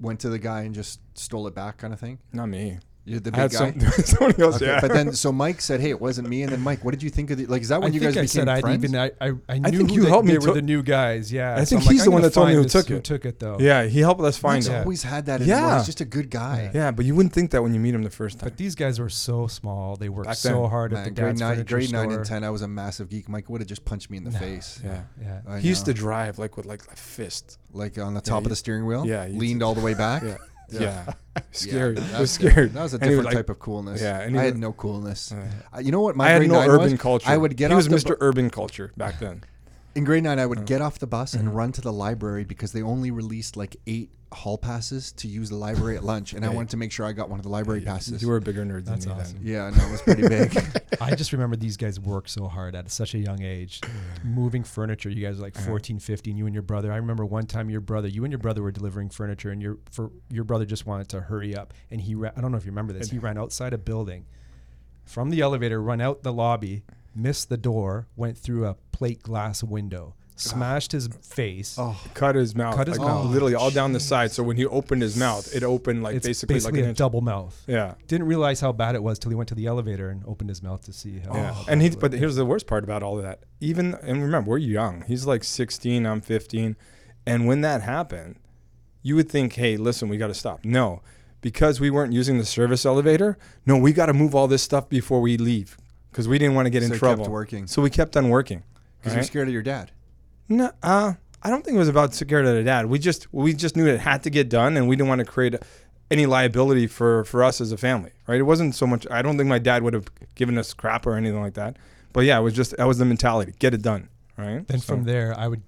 [SPEAKER 1] went to the guy and just stole it back, kind of thing.
[SPEAKER 3] Not me.
[SPEAKER 1] You're the
[SPEAKER 3] I had
[SPEAKER 1] big guy. <laughs>
[SPEAKER 3] some, somebody else.
[SPEAKER 1] Okay,
[SPEAKER 3] yeah.
[SPEAKER 1] But then, so Mike said, "Hey, it wasn't me." And then Mike, what did you think of the like? Is that when
[SPEAKER 4] I
[SPEAKER 1] you guys
[SPEAKER 4] I
[SPEAKER 1] became
[SPEAKER 4] said I'd
[SPEAKER 1] friends?
[SPEAKER 4] even I I, I knew
[SPEAKER 3] think
[SPEAKER 4] who
[SPEAKER 3] you
[SPEAKER 4] they,
[SPEAKER 3] helped me
[SPEAKER 4] they were the new guys. Yeah,
[SPEAKER 3] I think
[SPEAKER 4] I'm like,
[SPEAKER 3] he's the one that told me who took it.
[SPEAKER 4] Who took it though?
[SPEAKER 3] yeah, he helped us find
[SPEAKER 1] Mike's
[SPEAKER 3] it.
[SPEAKER 1] always had that. In
[SPEAKER 3] Yeah.
[SPEAKER 1] him. he's just a good guy.
[SPEAKER 3] Yeah, but you wouldn't think that when you meet him the first time.
[SPEAKER 4] But these guys were so small. They worked
[SPEAKER 3] Back
[SPEAKER 4] so
[SPEAKER 3] then.
[SPEAKER 4] hard
[SPEAKER 1] Man,
[SPEAKER 4] at the
[SPEAKER 1] grade
[SPEAKER 4] dad's
[SPEAKER 1] nine, grade nine and ten. I was a massive geek. Mike would have just punched me in the face.
[SPEAKER 3] yeah.
[SPEAKER 4] Yeah.
[SPEAKER 3] He used to drive like with like a fist.
[SPEAKER 1] like on the top of the steering wheel.
[SPEAKER 3] yeah,
[SPEAKER 1] leaned all the way back.
[SPEAKER 3] Yeah.
[SPEAKER 1] Yeah.
[SPEAKER 3] Yeah. Scary. <laughs>
[SPEAKER 1] Yeah, that
[SPEAKER 3] was scary.
[SPEAKER 1] That was a different
[SPEAKER 3] was like-
[SPEAKER 1] type of coolness.
[SPEAKER 3] Yeah, and he
[SPEAKER 1] I had no coolness.
[SPEAKER 3] Uh,
[SPEAKER 1] you know what? My
[SPEAKER 3] I had
[SPEAKER 1] grade
[SPEAKER 3] no
[SPEAKER 1] nine
[SPEAKER 3] urban
[SPEAKER 1] was?
[SPEAKER 3] culture.
[SPEAKER 1] I would get
[SPEAKER 3] He
[SPEAKER 1] off
[SPEAKER 3] was
[SPEAKER 1] the
[SPEAKER 3] Mr.
[SPEAKER 1] bu-
[SPEAKER 3] Urban Culture back then.
[SPEAKER 1] in grade nine. I would
[SPEAKER 3] Uh.
[SPEAKER 1] get off the bus and
[SPEAKER 3] Mhm.
[SPEAKER 1] run to the library because they only released like eight hall passes to use the library at lunch, and I
[SPEAKER 3] Yeah.
[SPEAKER 1] wanted to make sure I got one of the library
[SPEAKER 3] Yeah,
[SPEAKER 1] passes.
[SPEAKER 3] You were a bigger nerd than
[SPEAKER 4] That's
[SPEAKER 3] me
[SPEAKER 4] awesome.
[SPEAKER 3] then.
[SPEAKER 1] yeah, no, it was pretty big. <laughs> <laughs>
[SPEAKER 4] I just remember these guys worked so hard at such a young age. Moving furniture, you guys were like
[SPEAKER 3] Uh-huh.
[SPEAKER 4] 14, 15, you and your brother. I remember one time your brother, you and your brother were delivering furniture and your for your brother just wanted to hurry up and he ran, I don't know if you remember this. He ran outside a building from the elevator, run out the lobby, missed the door, went through a plate glass window, smashed his face.
[SPEAKER 1] oh,
[SPEAKER 3] Cut his mouth.
[SPEAKER 4] Cut his
[SPEAKER 3] like,
[SPEAKER 1] mouth.
[SPEAKER 3] Literally all oh, down the side. So when he opened his mouth, it opened like
[SPEAKER 4] it's
[SPEAKER 3] basically,
[SPEAKER 4] basically,
[SPEAKER 3] like an
[SPEAKER 4] a
[SPEAKER 3] inch.
[SPEAKER 4] double mouth.
[SPEAKER 3] Yeah.
[SPEAKER 4] Didn't realize how bad it was till he went to the elevator and opened his mouth to see how.
[SPEAKER 3] Yeah.
[SPEAKER 4] how
[SPEAKER 3] and
[SPEAKER 4] bad
[SPEAKER 3] he, but here's the worst part about all of that. Even, and remember, we're young. He's like 16, I'm 15. And when that happened, you would think, hey, listen, we got to stop. No, because we weren't using the service elevator, no, we got to move all this stuff before we leave because we didn't want to get
[SPEAKER 1] so
[SPEAKER 3] in trouble.
[SPEAKER 1] kept working
[SPEAKER 3] So we kept on working.
[SPEAKER 1] because you're scared of your dad.
[SPEAKER 3] No, uh, I don't think it was about scared of the dad. We just we just knew it had to get done, and we didn't want to create any liability for for us as a family, right? It wasn't so much. I don't think my dad would have given us crap or anything like that. But yeah, it was just that was the mentality. Get it done, right?
[SPEAKER 4] Then
[SPEAKER 3] So-
[SPEAKER 4] from there, I would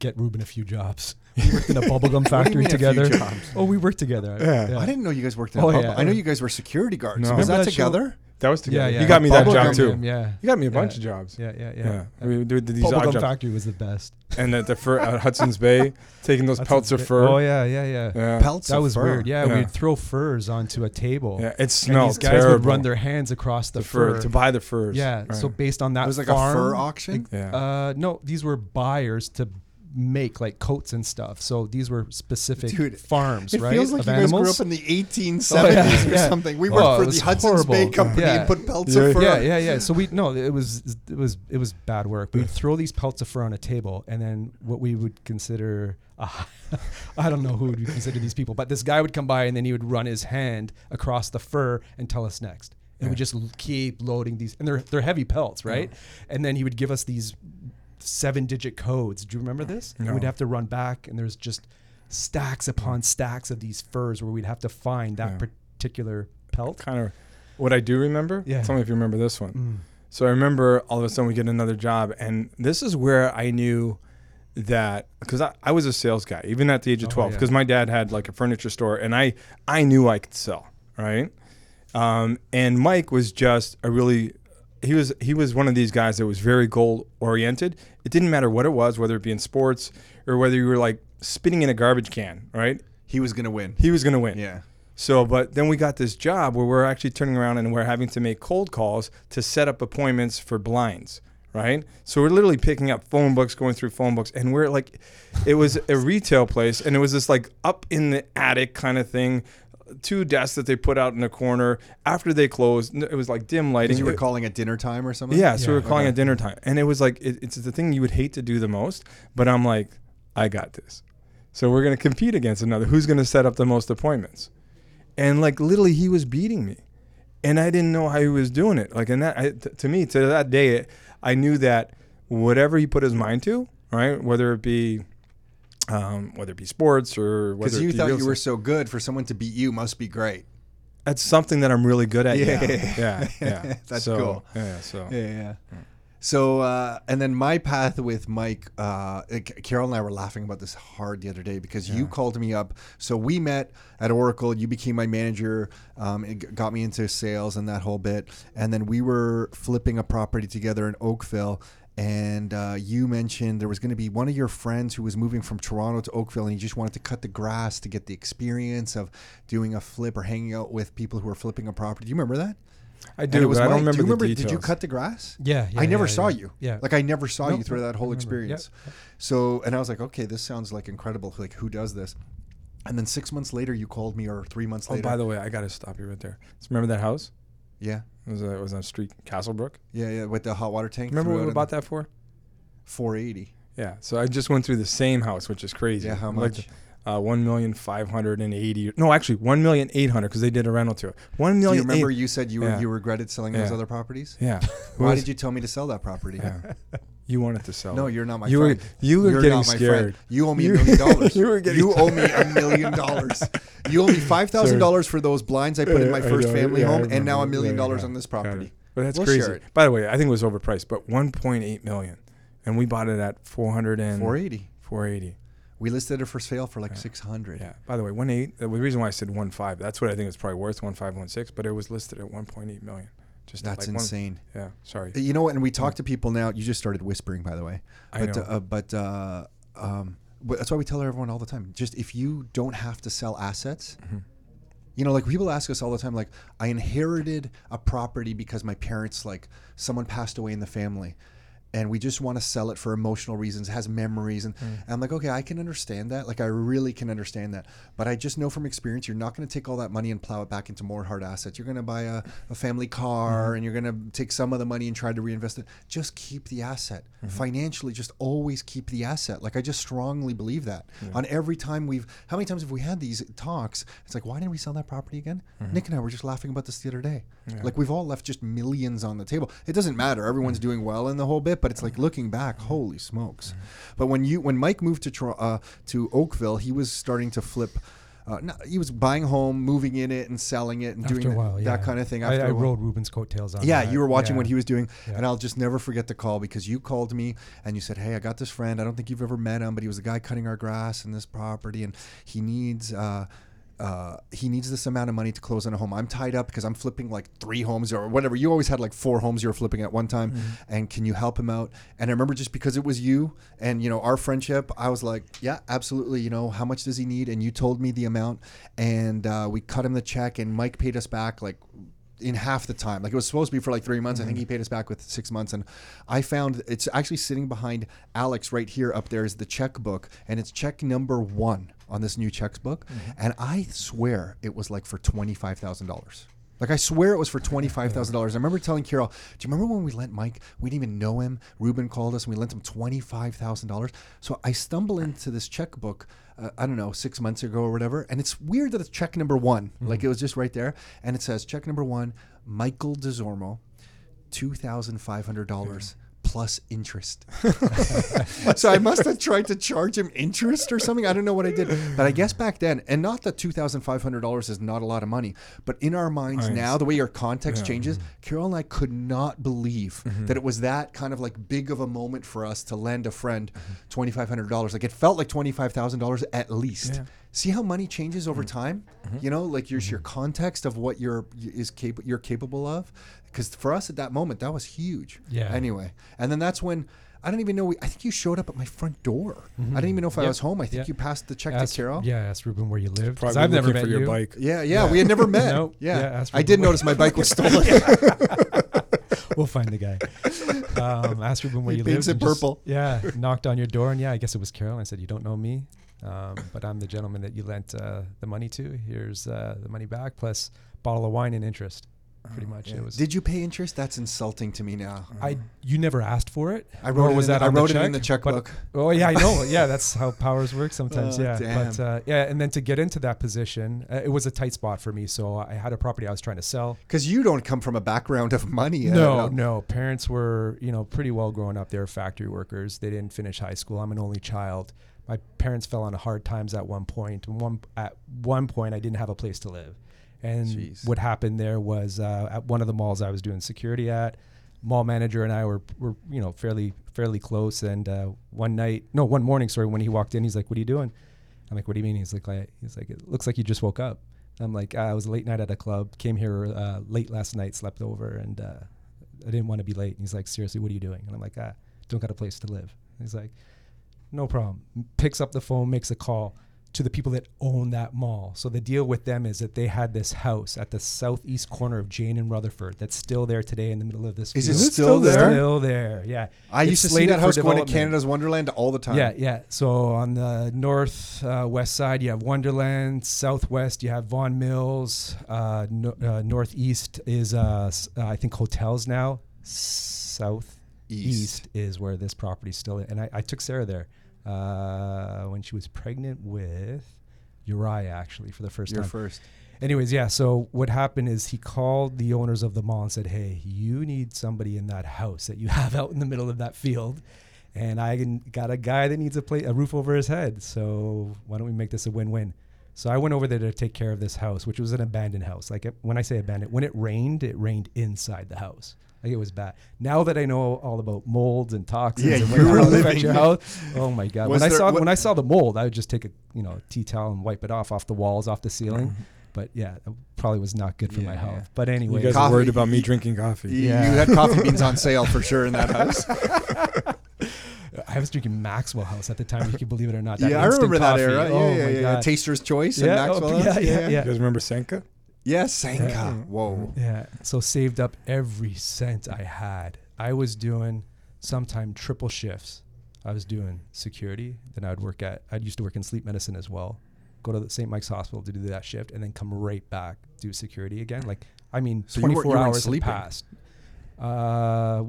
[SPEAKER 4] get Ruben a few jobs. <laughs> We worked in a bubblegum
[SPEAKER 1] What
[SPEAKER 4] factory
[SPEAKER 1] mean a few
[SPEAKER 4] together. Oh, we worked together.
[SPEAKER 3] Yeah.
[SPEAKER 1] I didn't know you guys worked in a
[SPEAKER 4] Oh,
[SPEAKER 1] bubble.
[SPEAKER 4] yeah.
[SPEAKER 1] I know you guys were security guards.
[SPEAKER 3] No.
[SPEAKER 1] Was
[SPEAKER 4] Remember
[SPEAKER 1] that
[SPEAKER 4] that show?
[SPEAKER 1] together?
[SPEAKER 3] That was together.
[SPEAKER 4] Yeah, yeah.
[SPEAKER 3] You got me that job
[SPEAKER 1] Bubblegum,
[SPEAKER 3] too.
[SPEAKER 4] Yeah.
[SPEAKER 3] You got me a bunch of jobs.
[SPEAKER 4] Yeah, yeah,
[SPEAKER 3] Yeah,
[SPEAKER 4] yeah.
[SPEAKER 3] we did these odd
[SPEAKER 4] Bubblegum
[SPEAKER 3] jobs.
[SPEAKER 4] factory was the best.
[SPEAKER 3] and at the fur at Hudson's Bay, <laughs> taking those
[SPEAKER 4] That's
[SPEAKER 3] pelts of
[SPEAKER 4] bit-
[SPEAKER 3] fur.
[SPEAKER 4] Oh yeah, yeah, yeah.
[SPEAKER 3] yeah.
[SPEAKER 1] Pelts
[SPEAKER 4] That
[SPEAKER 1] of
[SPEAKER 4] was
[SPEAKER 1] fur.
[SPEAKER 4] weird. Yeah,
[SPEAKER 3] Yeah.
[SPEAKER 4] we'd throw furs onto a table.
[SPEAKER 3] Yeah, it
[SPEAKER 4] And
[SPEAKER 3] smelled
[SPEAKER 4] these guys
[SPEAKER 3] terrible.
[SPEAKER 4] would run their hands across the,
[SPEAKER 3] the fur,
[SPEAKER 4] fur.
[SPEAKER 3] to buy the furs.
[SPEAKER 4] yeah.
[SPEAKER 3] Right.
[SPEAKER 4] So based on that,
[SPEAKER 1] It was like
[SPEAKER 4] farm,
[SPEAKER 1] a fur auction.
[SPEAKER 3] yeah.
[SPEAKER 4] Uh, no, these were buyers to make like coats and stuff. So these were specific
[SPEAKER 1] Dude,
[SPEAKER 4] farms,
[SPEAKER 1] It
[SPEAKER 4] right?
[SPEAKER 1] feels like
[SPEAKER 4] of
[SPEAKER 1] you guys grew up in the 1870s
[SPEAKER 4] Oh, yeah,
[SPEAKER 1] or
[SPEAKER 4] yeah.
[SPEAKER 1] something. We worked
[SPEAKER 4] it
[SPEAKER 1] for the
[SPEAKER 4] was
[SPEAKER 1] Hudson's Bay. Company
[SPEAKER 4] Yeah.
[SPEAKER 1] and put pelts
[SPEAKER 3] Yeah,
[SPEAKER 1] of fur.
[SPEAKER 4] Yeah, yeah, yeah. So we no, it was it was it was bad work. We'd throw these pelts of fur on a table, and then what we would consider, uh, <laughs> I don't know who would we consider these people, but this guy would come by, and then he would run his hand across the fur and tell us next, and we just keep loading these, and they're they're heavy pelts, right? And then he would give us these seven digit codes. Do you remember this? And
[SPEAKER 3] No.
[SPEAKER 4] we'd have to run back, and there's just stacks upon stacks of these furs where we'd have to find that
[SPEAKER 3] Yeah.
[SPEAKER 4] particular pelt.
[SPEAKER 3] kind of what I do remember.
[SPEAKER 4] Yeah.
[SPEAKER 3] Tell me if you remember this one.
[SPEAKER 4] Mm.
[SPEAKER 3] So I remember all of a sudden we get another job, and this is where I knew that because I, I was a sales guy even at the age of
[SPEAKER 4] Oh,
[SPEAKER 3] 12
[SPEAKER 4] yeah.
[SPEAKER 3] because my dad had like a furniture store and I I knew I could sell right um, and Mike was just a really he was he was one of these guys that was very goal oriented it didn't matter what it was whether it be in sports or whether you were like spitting in a garbage can right
[SPEAKER 1] He was gonna win.
[SPEAKER 3] he was gonna win
[SPEAKER 1] Yeah.
[SPEAKER 3] so, but then we got this job where we're actually turning around and we're having to make cold calls to set up appointments for blinds, right? So we're literally picking up phone books, going through phone books, and we're like, it was a retail place, and it was this like up in the attic kind of thing, two desks that they put out in a corner. After they closed, it was like dim lighting.
[SPEAKER 1] You were
[SPEAKER 3] It-
[SPEAKER 1] calling at dinner time or something.
[SPEAKER 3] yeah, so we
[SPEAKER 4] Yeah,
[SPEAKER 3] were calling
[SPEAKER 1] okay.
[SPEAKER 3] at dinner time, and it was like it, it's the thing you would hate to do the most, but I'm like, I got this. So we're gonna compete against another. Who's gonna set up the most appointments? And like literally, he was beating me, and I didn't know how he was doing it. Like, and that I, t- to me, to that day, I knew that whatever he put his mind to, right, whether it be, um, whether it be sports or
[SPEAKER 1] Because you thought you were so good for someone to beat you must be great.
[SPEAKER 3] that's something that I'm really good at.
[SPEAKER 1] Yeah.
[SPEAKER 3] Yeah, yeah, yeah. <laughs>
[SPEAKER 1] That's
[SPEAKER 3] So,
[SPEAKER 1] cool.
[SPEAKER 3] Yeah, so
[SPEAKER 1] Yeah, yeah. So, uh, and then my path with Mike, uh, Carol and I were laughing about this hard the other day because you called me up. So we met at Oracle. You became my manager. Um, it got me into sales and that whole bit. And then we were flipping a property together in Oakville. And uh, you mentioned there was going to be one of your friends who was moving from Toronto to Oakville, and he just wanted to cut the grass to get the experience of doing a flip or hanging out with people who are flipping a property. Do you remember that?
[SPEAKER 3] I
[SPEAKER 1] And
[SPEAKER 3] do,
[SPEAKER 1] it was
[SPEAKER 3] but I don't remember,
[SPEAKER 1] Do you remember?
[SPEAKER 3] the
[SPEAKER 1] Did you cut the grass?
[SPEAKER 4] Yeah, yeah.
[SPEAKER 1] I never
[SPEAKER 4] yeah,
[SPEAKER 1] saw
[SPEAKER 4] yeah.
[SPEAKER 1] you.
[SPEAKER 4] Yeah.
[SPEAKER 1] Like I never saw
[SPEAKER 4] No,
[SPEAKER 1] you through that whole experience.
[SPEAKER 4] Yep.
[SPEAKER 1] So, and I was like, okay, this sounds like incredible. Like, who does this? And then six months later, you called me, or three months later.
[SPEAKER 3] Oh, by the way, I got to stop you right there. So remember that house?
[SPEAKER 1] Yeah,
[SPEAKER 3] It was, a, it was on street Castlebrook.
[SPEAKER 1] yeah, yeah, with the hot water tank.
[SPEAKER 3] Remember what we bought that for?
[SPEAKER 1] 480.
[SPEAKER 3] Yeah. So I just went through the same house, which is crazy.
[SPEAKER 1] Yeah, how
[SPEAKER 3] Like,
[SPEAKER 1] much?
[SPEAKER 3] uh, one million five hundred and eighty. No, actually, one million eight hundred because they did a rental to it. One
[SPEAKER 1] Do you
[SPEAKER 3] million.
[SPEAKER 1] remember
[SPEAKER 3] eight-
[SPEAKER 1] you said you were,
[SPEAKER 3] Yeah.
[SPEAKER 1] you regretted selling those other properties?
[SPEAKER 3] Yeah.
[SPEAKER 1] Why
[SPEAKER 3] was-
[SPEAKER 1] did you tell me to sell that property?
[SPEAKER 3] Yeah. <laughs> You wanted to sell.
[SPEAKER 1] No,
[SPEAKER 3] it.
[SPEAKER 1] you're not my
[SPEAKER 3] you
[SPEAKER 1] friend.
[SPEAKER 3] Were, you were
[SPEAKER 1] You're
[SPEAKER 3] getting
[SPEAKER 1] not
[SPEAKER 3] scared.
[SPEAKER 1] friend. You owe me a million dollars. <laughs>
[SPEAKER 3] you were getting
[SPEAKER 1] You owe me a <laughs> million dollars. You owe me five thousand dollars for those blinds I put in my <laughs> first family
[SPEAKER 3] Yeah,
[SPEAKER 1] home, and now a million dollars on this property.
[SPEAKER 3] But that's
[SPEAKER 1] We'll
[SPEAKER 3] crazy. By the way, I think it was overpriced, but 1.8 million, and we bought it at 400 and
[SPEAKER 1] 480.
[SPEAKER 3] 480.
[SPEAKER 1] We listed it for sale for like six hundred.
[SPEAKER 3] Yeah. By the way, one eight. The reason why I said one five. That's what I think it's probably worth. One five one six. But it was listed at 1.8 million. Just
[SPEAKER 1] That's
[SPEAKER 3] like one-
[SPEAKER 1] insane.
[SPEAKER 3] yeah. Sorry.
[SPEAKER 1] You know what? And we talk to people now. You just started whispering, by the way.
[SPEAKER 3] I
[SPEAKER 1] But
[SPEAKER 3] know.
[SPEAKER 1] Uh, but uh, um, but that's why we tell everyone all the time. Just if you don't have to sell assets,
[SPEAKER 3] Mm-hmm.
[SPEAKER 1] you know, like people ask us all the time, like I inherited a property because my parents, like someone passed away in the family. And we just want to sell it for emotional reasons, has memories. And,
[SPEAKER 3] Mm.
[SPEAKER 1] and I'm like, okay, I can understand that. Like, I really can understand that. But I just know from experience, you're not going to take all that money and plow it back into more hard assets. You're going to buy a, a family car
[SPEAKER 3] Mm-hmm.
[SPEAKER 1] and you're going to take some of the money and try to reinvest it. Just keep the asset.
[SPEAKER 3] Mm-hmm.
[SPEAKER 1] Financially, just always keep the asset. Like, I just strongly believe that. On every time we've, how many times have we had these talks? It's like, why didn't we sell that property again?
[SPEAKER 3] Mm-hmm.
[SPEAKER 1] Nick and I were just laughing about this the other day. Like, we've all left just millions on the table. It doesn't matter. Everyone's doing well in the whole bit, but it's like looking back, holy smokes. But when you, when Mike moved to, uh, to Oakville, he was starting to flip Uh, no, he was buying home, moving in it, and selling it, and
[SPEAKER 4] After
[SPEAKER 1] doing that-
[SPEAKER 4] while,
[SPEAKER 1] that
[SPEAKER 4] yeah.
[SPEAKER 1] kind of thing.
[SPEAKER 4] I,
[SPEAKER 1] After
[SPEAKER 4] I
[SPEAKER 1] a while.
[SPEAKER 4] rode Ruben's coattails on.
[SPEAKER 1] Yeah,
[SPEAKER 4] that.
[SPEAKER 1] you were watching
[SPEAKER 4] Yeah.
[SPEAKER 1] what he was doing,
[SPEAKER 4] Yeah.
[SPEAKER 1] and I'll just never forget the call because you called me and you said, "Hey, I got this friend. I don't think you've ever met him, but he was the guy cutting our grass in this property, and he needs." Uh, uh, he needs this amount of money to close on a home. I'm tied up because I'm flipping like three homes or whatever. You always had like four homes you were flipping at one time. And can you help him out? And I remember just because it was you and you know our friendship, I was like, yeah, absolutely. You know, how much does he need? And you told me the amount, and uh, we cut him the check, and Mike paid us back like in half the time. Like it was supposed to be for like three months. I think mm-hmm. he paid us back with six months. And I found it's actually sitting behind Alex right here up there is the checkbook, and it's check number one on this new checkbook. Mm-hmm. And I swear it was like for twenty five thousand dollars. Like I swear it was for twenty five thousand dollars. I remember telling Carol, "Do you remember when we lent Mike? We didn't even know him. Ruben called us and we lent him twenty five thousand dollars." So I stumble into this checkbook. Uh, I don't know, six months ago or whatever, and it's weird that it's check number one. Like it was just right there, and it says check number one, Michael Desormeaux, two thousand five hundred dollars plus interest. <laughs> <laughs> so I must have tried to charge him interest or something. I don't know what I did, but I guess back then, and not that two thousand five hundred dollars is not a lot of money, but in our minds now, the way our context
[SPEAKER 3] Yeah.
[SPEAKER 1] changes, Carol and I could not believe mm-hmm. that it was that kind of like big of a moment for us to lend a friend mm-hmm. hundred dollars. Like it felt like twenty five thousand dollars at least.
[SPEAKER 3] Yeah.
[SPEAKER 1] See how money changes over mm-hmm. time. You know, like your your context of what you're is cap- you're capable of. Because for us at that moment, that was huge.
[SPEAKER 4] Yeah.
[SPEAKER 1] Anyway, and then that's when I don't even know. We, I think you showed up at my front door. I didn't even know if I was home. I think
[SPEAKER 4] Yep.
[SPEAKER 1] you passed the check
[SPEAKER 4] Ask,
[SPEAKER 1] to Carol.
[SPEAKER 4] Yeah, ask Ruben where you live. 'cause
[SPEAKER 3] Probably
[SPEAKER 4] I've never
[SPEAKER 3] looking
[SPEAKER 4] met
[SPEAKER 3] for your
[SPEAKER 4] you.
[SPEAKER 3] bike.
[SPEAKER 1] Yeah, yeah, we had never met.
[SPEAKER 4] Nope.
[SPEAKER 1] Yeah,
[SPEAKER 4] Yeah, ask
[SPEAKER 1] I did
[SPEAKER 4] where-
[SPEAKER 1] notice my bike was <laughs> stolen. <laughs>
[SPEAKER 4] we'll find the guy. Um, asked Ruben where
[SPEAKER 1] He
[SPEAKER 4] you
[SPEAKER 1] live.
[SPEAKER 4] lived.
[SPEAKER 1] it
[SPEAKER 4] and just-
[SPEAKER 1] purple.
[SPEAKER 4] yeah, knocked on your door, and yeah, I guess it was Carol. I said, "You don't know me, um, but I'm the gentleman that you lent uh, the money to. Here's uh, the money back plus bottle of wine and interest. Pretty much, it was.
[SPEAKER 1] Did you pay interest? That's insulting to me now.
[SPEAKER 4] I you never asked for it?
[SPEAKER 1] I
[SPEAKER 4] Or
[SPEAKER 1] wrote, it,
[SPEAKER 4] was
[SPEAKER 1] in,
[SPEAKER 4] that
[SPEAKER 1] the, I
[SPEAKER 4] on the
[SPEAKER 1] wrote it in
[SPEAKER 4] check?
[SPEAKER 1] the
[SPEAKER 4] But-
[SPEAKER 1] checkbook.
[SPEAKER 4] Oh yeah, I know. <laughs> Yeah, that's how powers work sometimes.
[SPEAKER 1] Oh,
[SPEAKER 4] yeah,
[SPEAKER 1] damn.
[SPEAKER 4] but uh, yeah, and then to get into that position, uh, it was a tight spot for me. So I had a property I was trying to sell.
[SPEAKER 1] Because you don't come from a background of money.
[SPEAKER 4] No,
[SPEAKER 1] uh,
[SPEAKER 4] no. Parents were, you know, pretty well grown up. They were factory workers. They didn't finish high school. I'm an only child. My parents fell on hard times at one point. And one at one point, I didn't have a place to live. And
[SPEAKER 1] Jeez.
[SPEAKER 4] what happened there was uh, at one of the malls I was doing security at, mall manager and I were, were you know, fairly fairly close. And uh, one night, no, one morning, sorry, when he walked in, he's like, "What are you doing?" I'm like, "What do you mean?" He's like, I, "He's like, it looks like you just woke up." I'm like, "Ah, "I was late night at a club. Came here uh, late last night, slept over, and uh, I didn't want to be late." And he's like, "Seriously, what are you doing?" And I'm like, "Ah, don't got a place to live." And he's like, "No problem." Picks up the phone, makes a call to the people that own that mall. So the deal with them is that they had this house at the southeast corner of Jane and Rutherford that's still there today in the middle of this.
[SPEAKER 1] Is it still there?
[SPEAKER 4] Still there, yeah.
[SPEAKER 1] I
[SPEAKER 4] It's
[SPEAKER 1] used to see that house going to. Canada's Wonderland all the time.
[SPEAKER 4] Yeah, yeah. So on the north uh, west side, you have Wonderland. Southwest, you have Vaughan Mills. Uh, no, uh, northeast is, uh, uh, I think, hotels now. South
[SPEAKER 1] East.
[SPEAKER 4] east is where this property still is. And I, I took Sarah there uh, when she was pregnant with Uriah, actually, for the 1st
[SPEAKER 1] You're
[SPEAKER 4] time.
[SPEAKER 1] first.
[SPEAKER 4] Anyways, yeah. So what happened is he called the owners of the mall and said, "Hey, you need somebody in that house that you <laughs> have out in the middle of that field, and I got a guy that needs a a roof over his head. So why don't we make this a win-win?" So I went over there to take care of this house, which was an abandoned house. Like it, when I say abandoned, when it rained, it rained inside the house. Like it was bad. Now that I know all about molds and toxins
[SPEAKER 1] Yeah,
[SPEAKER 4] and
[SPEAKER 1] you were
[SPEAKER 4] how it affects your house, oh my god!
[SPEAKER 1] Was
[SPEAKER 4] when I saw
[SPEAKER 1] what-
[SPEAKER 4] when I saw the mold, I would just take a you know tea towel and wipe it off off the walls, off the ceiling. Mm-hmm. But yeah, it probably was not good for my health.
[SPEAKER 1] yeah.
[SPEAKER 4] But anyway, You
[SPEAKER 3] guys
[SPEAKER 1] Coffee-
[SPEAKER 3] are worried about me drinking coffee.
[SPEAKER 4] Yeah.
[SPEAKER 1] you had coffee beans on sale for sure in that house. <laughs>
[SPEAKER 4] I was drinking Maxwell House at the time. You can believe it or not. That
[SPEAKER 1] yeah, I
[SPEAKER 4] instant
[SPEAKER 1] remember that
[SPEAKER 4] coffee.
[SPEAKER 1] era.
[SPEAKER 4] Oh
[SPEAKER 1] yeah,
[SPEAKER 4] my
[SPEAKER 1] yeah, yeah.
[SPEAKER 4] God.
[SPEAKER 1] Taster's Choice and
[SPEAKER 4] Yeah, oh,
[SPEAKER 1] Maxwell.
[SPEAKER 4] yeah,
[SPEAKER 1] House.
[SPEAKER 4] yeah,
[SPEAKER 3] You
[SPEAKER 4] yeah.
[SPEAKER 3] guys remember Senka?
[SPEAKER 1] Yes, Sanka.
[SPEAKER 4] Yeah.
[SPEAKER 1] Whoa.
[SPEAKER 4] Yeah. So saved up every cent I had. I was doing sometime triple shifts. I was doing security. Then I'd work at. I used to work in sleep medicine as well. Go to the St. Mike's Hospital to do that shift, and then come right back do security again. Like I mean,
[SPEAKER 1] So
[SPEAKER 4] 24
[SPEAKER 1] you weren't
[SPEAKER 4] hours had
[SPEAKER 1] sleeping?
[SPEAKER 4] passed. Uh,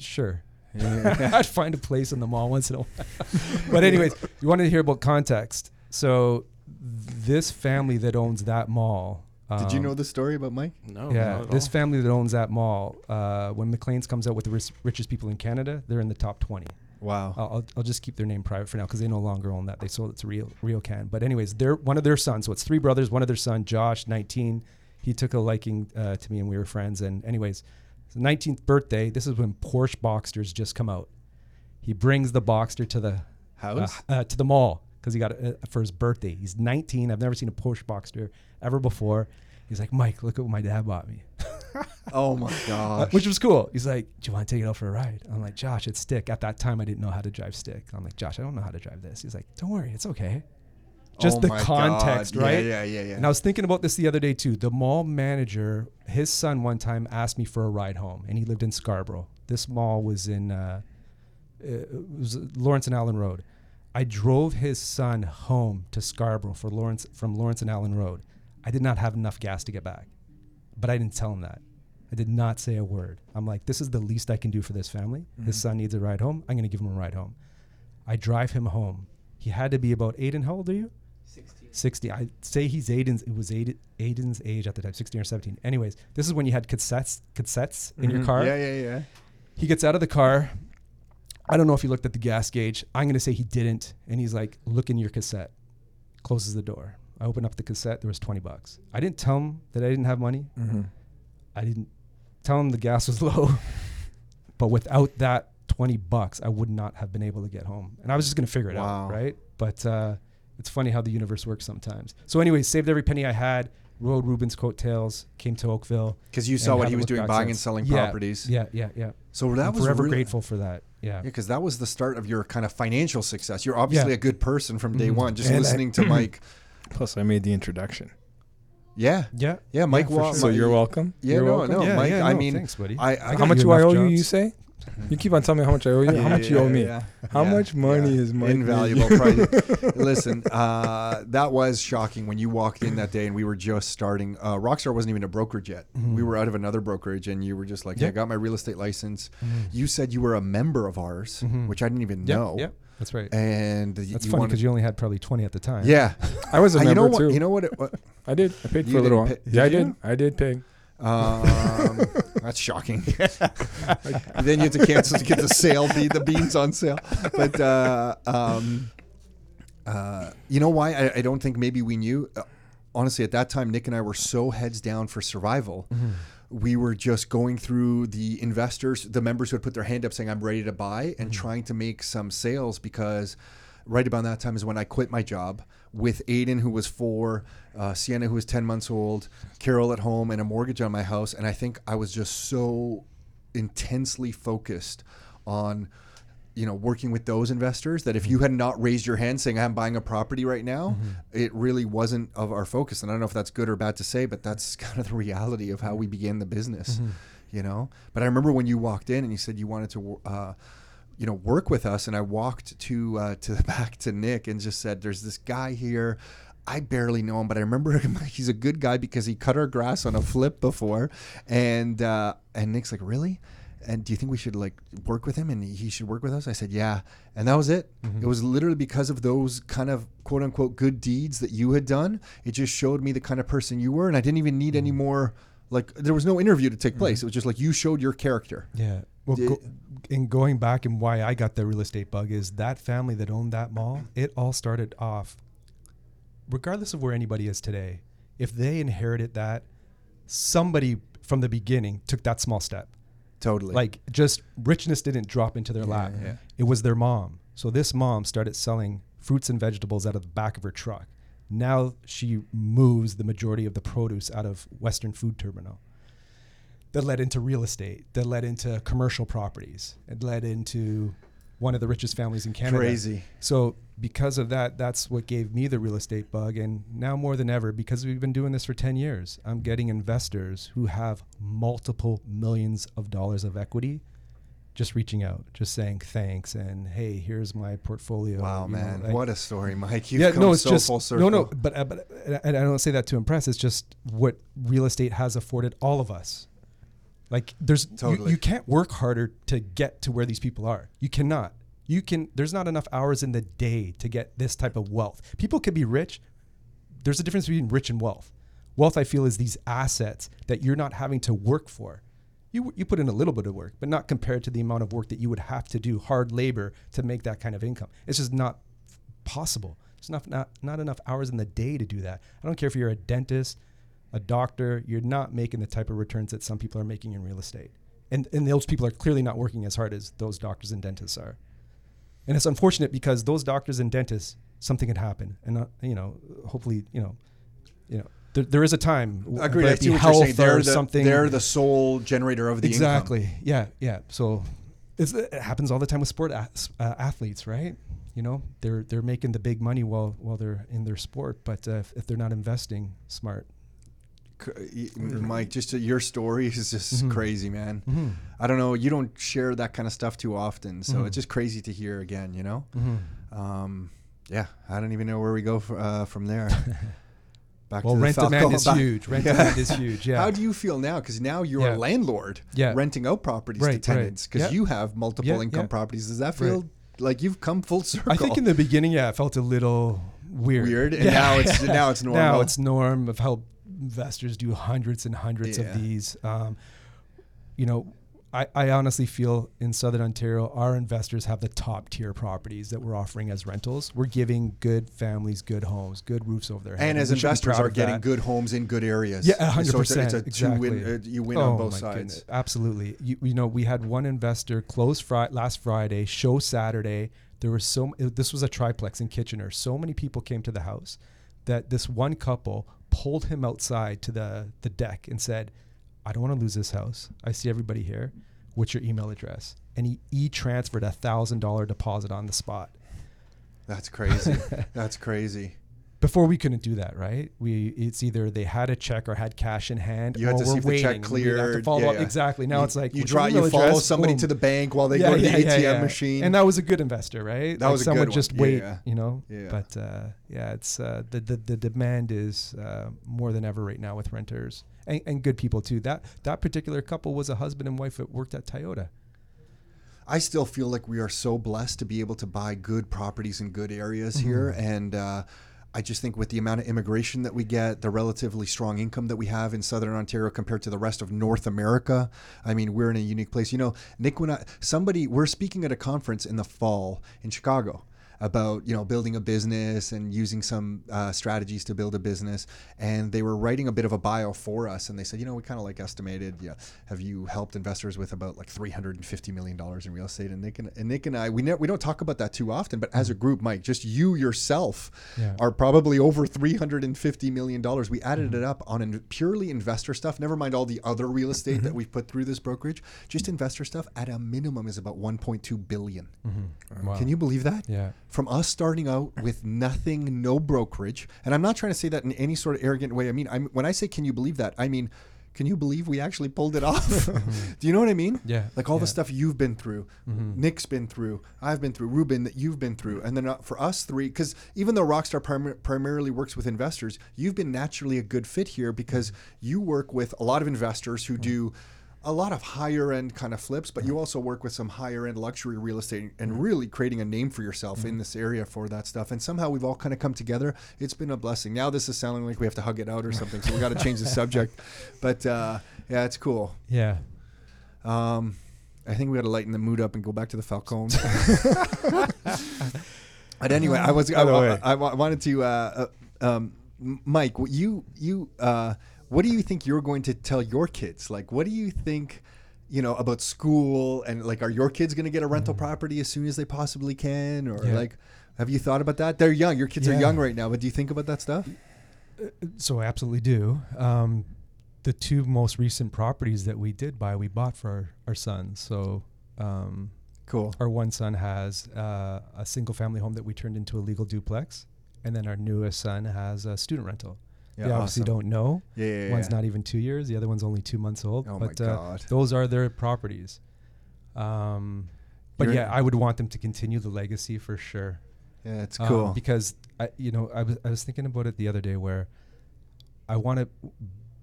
[SPEAKER 4] sure. <laughs> I'd find a place in the mall once in a while. <laughs> but anyways, you wanted to hear about context. So this family that owns that mall.
[SPEAKER 1] Did you
[SPEAKER 4] um,
[SPEAKER 1] know the story about Mike?
[SPEAKER 5] No,
[SPEAKER 4] yeah,
[SPEAKER 5] not at
[SPEAKER 4] this
[SPEAKER 5] all.
[SPEAKER 4] family that owns that mall, uh, when Maclean's comes out with the ris- richest people in Canada, they're in the top 20.
[SPEAKER 1] Wow.
[SPEAKER 4] I'll, I'll, I'll just keep their name private for now because they no longer own that. They sold it to Real Rio RioCan. But anyways, they're one of their sons. So it's three brothers. One of their son, Josh, 19. He took a liking uh, to me, and we were friends. And anyways, 19th birthday. This is when Porsche Boxsters just come out. He brings the Boxster to the uh,
[SPEAKER 1] House?
[SPEAKER 4] uh, to the mall because he got it uh, for his birthday. He's 19. I've never seen a Porsche Boxster ever before. He's like, Mike, look at what my dad bought me. <laughs>
[SPEAKER 1] oh my <laughs> gosh.
[SPEAKER 4] which was cool. He's like, "Do you want to take it out for a ride?" I'm like, "Josh, it's stick." At that time, I didn't know how to drive stick. I'm like, "Josh, I don't know how to drive this." He's like, "Don't worry, it's okay." Just
[SPEAKER 1] Oh
[SPEAKER 4] the context,
[SPEAKER 1] God.
[SPEAKER 4] right?
[SPEAKER 1] Yeah, yeah, yeah, yeah.
[SPEAKER 4] And I was thinking about this the other day too. The mall manager, his son, one time asked me for a ride home, and he lived in Scarborough. This mall was in uh, it was Lawrence and Allen Road. I drove his son home to Scarborough for Lawrence from Lawrence and Allen Road. I did not have enough gas to get back, but I didn't tell him that. I did not say a word. I'm like, this is the least I can do for this family. His son needs a ride home. I'm going to give him a ride home. I drive him home. He had to be about Aiden. How old are you? 60. 60. I say he's Aiden's. It was Aiden, Aiden's age at the time, 16 or 17. Anyways, this is when you had cassettes, cassettes in your
[SPEAKER 1] Mhm.
[SPEAKER 4] car.
[SPEAKER 1] Yeah, yeah, yeah.
[SPEAKER 4] He gets out of the car. I don't know if he looked at the gas gauge. I'm going to say he didn't. And he's like, look in your cassette. Closes the door. I open up the cassette. There was 20 bucks. I didn't tell him that I didn't have money.
[SPEAKER 3] Mm-hmm.
[SPEAKER 4] I didn't tell him the gas was <laughs> low. but without that 20 bucks, I would not have been able to get home. And I was just going to figure it
[SPEAKER 1] Wow.
[SPEAKER 4] out, right? But uh, it's funny how the universe works sometimes. So, anyways, saved every penny I had, rode Ruben's coattails, came to Oakville.
[SPEAKER 1] Because you saw what he was doing, buying and selling
[SPEAKER 4] Yeah,
[SPEAKER 1] properties.
[SPEAKER 4] Yeah, yeah, yeah.
[SPEAKER 1] So that
[SPEAKER 4] I'm
[SPEAKER 1] was
[SPEAKER 4] forever
[SPEAKER 1] really,
[SPEAKER 4] grateful for that. Yeah.
[SPEAKER 1] Yeah, because that was the start of your kind of financial success. You're obviously
[SPEAKER 4] Yeah.
[SPEAKER 1] a good person from day
[SPEAKER 4] Mhm.
[SPEAKER 1] one. Just
[SPEAKER 3] And I-
[SPEAKER 1] listening to <clears throat> Mike.
[SPEAKER 3] Plus, I made the introduction.
[SPEAKER 1] Yeah,
[SPEAKER 4] Yeah.
[SPEAKER 1] yeah. Mike,
[SPEAKER 4] for
[SPEAKER 1] wa-
[SPEAKER 4] sure.
[SPEAKER 3] So you're welcome.
[SPEAKER 1] Yeah,
[SPEAKER 3] You're
[SPEAKER 1] no,
[SPEAKER 3] welcome.
[SPEAKER 1] no,
[SPEAKER 4] yeah,
[SPEAKER 1] Mike.
[SPEAKER 4] yeah,
[SPEAKER 1] I
[SPEAKER 4] no,
[SPEAKER 1] mean,
[SPEAKER 4] thanks, buddy.
[SPEAKER 1] I, I
[SPEAKER 3] How much
[SPEAKER 4] you
[SPEAKER 3] do I
[SPEAKER 4] enough
[SPEAKER 3] owe you? You say? You keep on telling me how much I owe you. how much you owe me?
[SPEAKER 1] Yeah,
[SPEAKER 3] How
[SPEAKER 1] yeah,
[SPEAKER 3] much money
[SPEAKER 1] yeah.
[SPEAKER 3] is Mike
[SPEAKER 1] invaluable? <laughs> price. Listen, uh, that was shocking when you walked in that day and we were just starting. Uh, Rockstar wasn't even a brokerage yet. We were out of another brokerage, and you were just like, "Yeah, I got my real estate license." You said you were a member of ours,
[SPEAKER 4] Mhm.
[SPEAKER 1] which I didn't even
[SPEAKER 4] yeah,
[SPEAKER 1] know.
[SPEAKER 4] Yeah. That's right.
[SPEAKER 1] And
[SPEAKER 4] That's
[SPEAKER 1] you
[SPEAKER 4] funny because you only had probably 20 at the time.
[SPEAKER 1] yeah.
[SPEAKER 3] I was a
[SPEAKER 1] Uh,
[SPEAKER 3] member
[SPEAKER 1] you know what?
[SPEAKER 3] too.
[SPEAKER 1] You know what? It, what <laughs>
[SPEAKER 3] I did. I paid
[SPEAKER 1] You
[SPEAKER 3] for a little while.
[SPEAKER 1] didn't pay-
[SPEAKER 3] yeah, I
[SPEAKER 1] did
[SPEAKER 3] did.
[SPEAKER 1] you?
[SPEAKER 3] I did pay.
[SPEAKER 1] Um, <laughs> that's shocking. <laughs> then you have to cancel to get the sale, be the beans on sale. But uh, um, uh, you know why? I, I don't think maybe we knew. Uh, honestly, at that time, Nick and I were so heads down for survival. We were just going through the investors, the members who had put their hand up saying, I'm ready to buy, and trying to make some sales because right about that time is when I quit my job with Aiden, who was four, uh, Sienna, who was 10 months old, Carol at home, and a mortgage on my house. And I think I was just so intensely focused on you know working with those investors that if you had not raised your hand saying i'm buying a property right now it really wasn't of our focus. And i don't know if that's good or bad to say but that's <laughs> kind of the reality of how we began the business you know? But i remember when you walked in and you said you wanted to uh, you know work with us and i walked to uh, to the <laughs> back to nick and just said there's this guy here I barely know him, but I remember him. <laughs> He's a good guy because he cut our grass on a flip before, and uh, and Nick's like, really? And do you think we should like work with him and he should work with us? I said, yeah, and that was it. It was literally because of those kind of quote unquote good deeds that you had done. It just showed me the kind of person you were, and I didn't even need any more. Like there was no interview to take mm-hmm. place. It was just like you showed your character.
[SPEAKER 4] Yeah. Well, go, in going back and why I got the real estate bug is that family that owned that mall, <clears throat> it all started off, regardless of where anybody is today, if they inherited that, somebody from the beginning took that small step.
[SPEAKER 1] Totally.
[SPEAKER 4] Like just richness didn't drop into their lap.
[SPEAKER 1] yeah.
[SPEAKER 4] It was their mom. So this mom started selling fruits and vegetables out of the back of her truck. Now she moves the majority of the produce out of Western Food Terminal. That led into real estate. That led into commercial properties. It led into one of the richest families in Canada.
[SPEAKER 1] crazy.
[SPEAKER 4] So because of that, that's what gave me the real estate bug. And now more than ever, because we've been doing this for 10 years, I'm getting investors who have multiple millions of dollars of equity just reaching out, just saying thanks and hey, here's my portfolio.
[SPEAKER 1] Wow,
[SPEAKER 4] you know,
[SPEAKER 1] man,
[SPEAKER 4] like-
[SPEAKER 1] what a story, Mike! You've
[SPEAKER 4] yeah,
[SPEAKER 1] come
[SPEAKER 4] no, it's
[SPEAKER 1] so
[SPEAKER 4] just
[SPEAKER 1] full circle.
[SPEAKER 4] no, no, but uh, but and I don't say that to impress. It's just what real estate has afforded all of us. Like there's
[SPEAKER 1] Totally.
[SPEAKER 4] you, can't work harder to get to where these people are. You cannot. You can. There's not enough hours in the day to get this type of wealth. People can be rich. There's a difference between rich and wealth. Wealth, I feel, is these assets that you're not having to work for. You you put in a little bit of work, but not compared to the amount of work that you would have to do, hard labor to make that kind of income. It's just not possible. There's not not not enough hours in the day to do that. I don't care if you're a dentist, a doctor. You're not making the type of returns that some people are making in real estate, and and those people are clearly not working as hard as those doctors and dentists are. And it's unfortunate because those doctors and dentists, something could happen and not, you know, hopefully, you know, you know, there, there is a time.
[SPEAKER 1] Agreed. I see what you're saying. They're the,
[SPEAKER 4] something.
[SPEAKER 1] they're the sole generator of the income.
[SPEAKER 4] exactly. Yeah, yeah. So it's, it happens all the time with sport uh, athletes, right? You know, they're they're making the big money while while they're in their sport, but uh, if, if they're not investing smart,
[SPEAKER 1] Mike, just uh, your story is just
[SPEAKER 4] Mhm.
[SPEAKER 1] crazy, man.
[SPEAKER 4] mm-hmm.
[SPEAKER 1] I don't know. You don't share that kind of stuff too often, so
[SPEAKER 4] Mhm.
[SPEAKER 1] it's just crazy to hear again. You know.
[SPEAKER 4] Mm-hmm.
[SPEAKER 1] Um, yeah, I don't even know where we go f- uh, from there. <laughs> Back
[SPEAKER 4] well,
[SPEAKER 1] to the
[SPEAKER 4] rent demand is
[SPEAKER 1] back-
[SPEAKER 4] huge. Rent
[SPEAKER 1] Yeah.
[SPEAKER 4] demand is huge. Yeah.
[SPEAKER 1] How do you feel now? Because now you're
[SPEAKER 4] Yeah.
[SPEAKER 1] a landlord,
[SPEAKER 4] Yeah.
[SPEAKER 1] renting out properties to
[SPEAKER 4] Right, right.
[SPEAKER 1] tenants. Because
[SPEAKER 4] Yeah.
[SPEAKER 1] you have multiple income properties. Does that
[SPEAKER 4] Right.
[SPEAKER 1] feel like you've come full circle?
[SPEAKER 4] I think in the beginning, yeah, it felt a little weird.
[SPEAKER 1] Weird, and now it's <laughs> now it's normal.
[SPEAKER 4] Now it's norm of how investors do hundreds and hundreds of these. Um, you know, I, I honestly feel in Southern Ontario, our investors have the top tier properties that we're offering as rentals. We're giving good families good homes, good roofs over their heads.
[SPEAKER 1] and as
[SPEAKER 4] we
[SPEAKER 1] investors are getting
[SPEAKER 4] that.
[SPEAKER 1] good homes in good areas.
[SPEAKER 4] Yeah, a hundred
[SPEAKER 1] So it's a-. It's a two win.
[SPEAKER 4] Exactly.
[SPEAKER 1] Uh, you win
[SPEAKER 4] Oh
[SPEAKER 1] on both sides.
[SPEAKER 4] goodness, Absolutely. You, you know, we had one investor close fri- last Friday, show Saturday. There was so this was a triplex in Kitchener. So many people came to the house that this one couple pulled him outside to the the deck and said, "I don't want to lose this house. I see everybody here. What's your email address?" And he e transferred a thousand dollar deposit on the spot.
[SPEAKER 1] That's crazy. <laughs> That's crazy.
[SPEAKER 4] Before we couldn't do that, right? We it's either they had a check or had cash in hand.
[SPEAKER 1] You had to see if the check
[SPEAKER 4] waiting. We'd have to
[SPEAKER 1] cleared.
[SPEAKER 4] follow
[SPEAKER 1] Yeah,
[SPEAKER 4] up.
[SPEAKER 1] yeah.
[SPEAKER 4] Exactly. Now
[SPEAKER 1] you,
[SPEAKER 4] it's like
[SPEAKER 1] you try. You follow
[SPEAKER 4] address,
[SPEAKER 1] somebody
[SPEAKER 4] boom.
[SPEAKER 1] to the bank while they go to the ATM machine.
[SPEAKER 4] And that was a good investor, right?
[SPEAKER 1] That
[SPEAKER 4] like
[SPEAKER 1] was a
[SPEAKER 4] someone just
[SPEAKER 1] Yeah,
[SPEAKER 4] wait,
[SPEAKER 1] yeah.
[SPEAKER 4] you know.
[SPEAKER 1] Yeah.
[SPEAKER 4] But uh, yeah, it's uh, the, the the demand is uh, more than ever right now with renters and, and good people too. That that particular couple was a husband and wife that worked at Toyota.
[SPEAKER 1] I still feel like we are so blessed to be able to buy good properties in good areas
[SPEAKER 4] Mm-hmm.
[SPEAKER 1] here, and uh, I just think with the amount of immigration that we get, the relatively strong income that we have in Southern Ontario compared to the rest of North America, I mean, we're in a unique place. You know, Nick, when I, somebody we're speaking at a conference in the fall in Chicago about you know building a business and using some uh, strategies to build a business. And they were writing a bit of a bio for us and they said you know we kind of like estimated yeah have you helped investors with about like 350 million dollars in real estate? And Nick and, and Nick and I we ne- we don't talk about that too often but as a mm. group Mike just you yourself
[SPEAKER 4] Yeah.
[SPEAKER 1] are probably over 350 million dollars. We added mm-hmm. it up on in- purely investor stuff. Never mind all the other real estate that mm-hmm. we've put through this brokerage. Just investor stuff at a minimum is about 1.2 billion. Mm-hmm.
[SPEAKER 4] Wow.
[SPEAKER 1] can you believe that?
[SPEAKER 4] Yeah.
[SPEAKER 1] From us starting out with nothing, no brokerage, and I'm not trying to say that in any sort of arrogant way. I mean, I'm, when I say, "Can you believe that?" I mean, can you believe we actually pulled it off? <laughs> <laughs> Do you know what I mean?
[SPEAKER 4] Yeah,
[SPEAKER 1] Like all the stuff you've been through, mm-hmm. Nick's been through, I've been through, Ruben that you've been through, and then uh, for us three, because even though Rockstar prim- primarily works with investors, you've been naturally a good fit here because mm-hmm. you work with a lot of investors who mm-hmm. do a lot of higher end kind of flips, but you also work with some higher end luxury real estate and really creating a name for yourself in this area for that stuff. And somehow we've all kind of come together. It's been a blessing. Now this is sounding like we have to hug it out or <laughs> something, so we got to change the subject. But uh, yeah, it's cool.
[SPEAKER 4] Yeah.
[SPEAKER 1] Um, I think we got to lighten the mood up and go back to the Falcon. <laughs> but anyway, I was I, I. I wanted to uh, uh, um, Mike, you you uh, what do you think you're going to tell your kids? Like, what do you think? You know about school and like, are your kids going to get a rental property as soon as they possibly can, or
[SPEAKER 4] Mm. Yeah.
[SPEAKER 1] like, have you thought about that? They're young. Your kids are young right now, but do you think about that stuff?
[SPEAKER 4] So I absolutely do. Um, the two most recent properties that we did buy, we bought for our, our sons. So um,
[SPEAKER 1] Cool.
[SPEAKER 4] our one son has uh, a single family home that we turned into a legal duplex, and then our newest son has a student rental.
[SPEAKER 1] Yeah,
[SPEAKER 4] they obviously
[SPEAKER 1] awesome.
[SPEAKER 4] don't know.
[SPEAKER 1] Yeah, yeah,
[SPEAKER 4] One's
[SPEAKER 1] yeah.
[SPEAKER 4] not even two years. The other one's only two months old.
[SPEAKER 1] Oh my
[SPEAKER 4] but uh,
[SPEAKER 1] God.
[SPEAKER 4] those are their properties. Um, but
[SPEAKER 1] You're-
[SPEAKER 4] yeah, I would want them to continue the legacy for sure.
[SPEAKER 1] Yeah, it's
[SPEAKER 4] Um,
[SPEAKER 1] cool.
[SPEAKER 4] because I, you know, I was I was thinking about it the other day where I want to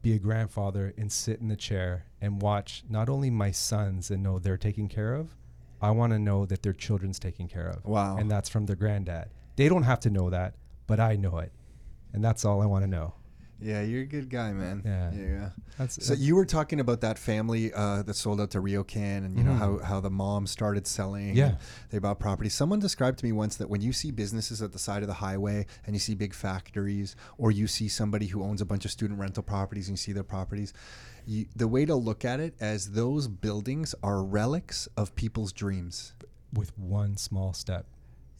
[SPEAKER 4] be a grandfather and sit in the chair and watch not only my sons and know they're taken care of, I want to know that their children's taken care of.
[SPEAKER 1] Wow.
[SPEAKER 4] And that's from their granddad. They don't have to know that, but I know it, and that's all I want to know.
[SPEAKER 1] Yeah, you're a good guy, man.
[SPEAKER 4] Yeah.
[SPEAKER 1] yeah.
[SPEAKER 4] That's
[SPEAKER 1] So you were talking about that family uh, that sold out to RioCan, and you know
[SPEAKER 4] Mhm.
[SPEAKER 1] how, how the mom started selling.
[SPEAKER 4] Yeah.
[SPEAKER 1] they bought property. Someone described to me once that when you see businesses at the side of the highway, and you see big factories, or you see somebody who owns a bunch of student rental properties, and you see their properties, you, the way to look at it as those buildings are relics of people's dreams.
[SPEAKER 4] with one small step.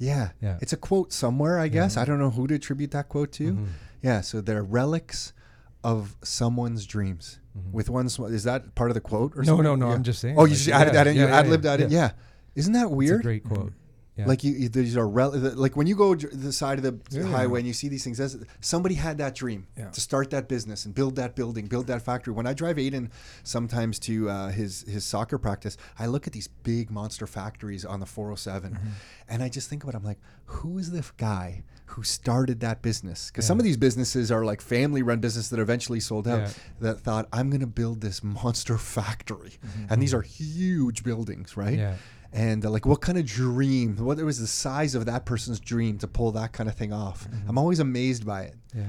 [SPEAKER 1] Yeah.
[SPEAKER 4] Yeah.
[SPEAKER 1] It's a quote somewhere, I guess.
[SPEAKER 4] Yeah.
[SPEAKER 1] I don't know who to attribute that quote to.
[SPEAKER 4] Mhm.
[SPEAKER 1] Yeah. So they're relics of someone's dreams.
[SPEAKER 4] Mhm.
[SPEAKER 1] With is that part of the quote? Or
[SPEAKER 4] No,
[SPEAKER 1] something?
[SPEAKER 4] no, no.
[SPEAKER 1] Yeah.
[SPEAKER 4] I'm just saying.
[SPEAKER 1] Oh, you
[SPEAKER 4] like,
[SPEAKER 1] just added that in.
[SPEAKER 4] yeah,
[SPEAKER 1] you ad libbed that in. Yeah. Isn't that
[SPEAKER 4] It's a
[SPEAKER 1] weird?
[SPEAKER 4] great quote. Yeah.
[SPEAKER 1] Like you, these are rel- like when you go the side of the
[SPEAKER 3] Yeah.
[SPEAKER 1] highway and you see these things. That's, somebody had that dream
[SPEAKER 3] Yeah.
[SPEAKER 1] to start that business and build that building, build that factory. When I drive Aiden sometimes to uh, his his soccer practice, I look at these big monster factories on the 407,
[SPEAKER 3] Mm-hmm.
[SPEAKER 1] and I just think about. It, I'm like, who is the guy who started that business? Because some of these businesses are like family run businesses that eventually sold out. That thought, I'm going to build this monster <laughs> factory, and these are huge buildings, right?
[SPEAKER 4] Yeah.
[SPEAKER 1] and uh, like what kind of dream what was the size of that person's dream to pull that kind of thing off
[SPEAKER 4] Mm-hmm.
[SPEAKER 1] i'm always amazed by it
[SPEAKER 4] Yeah.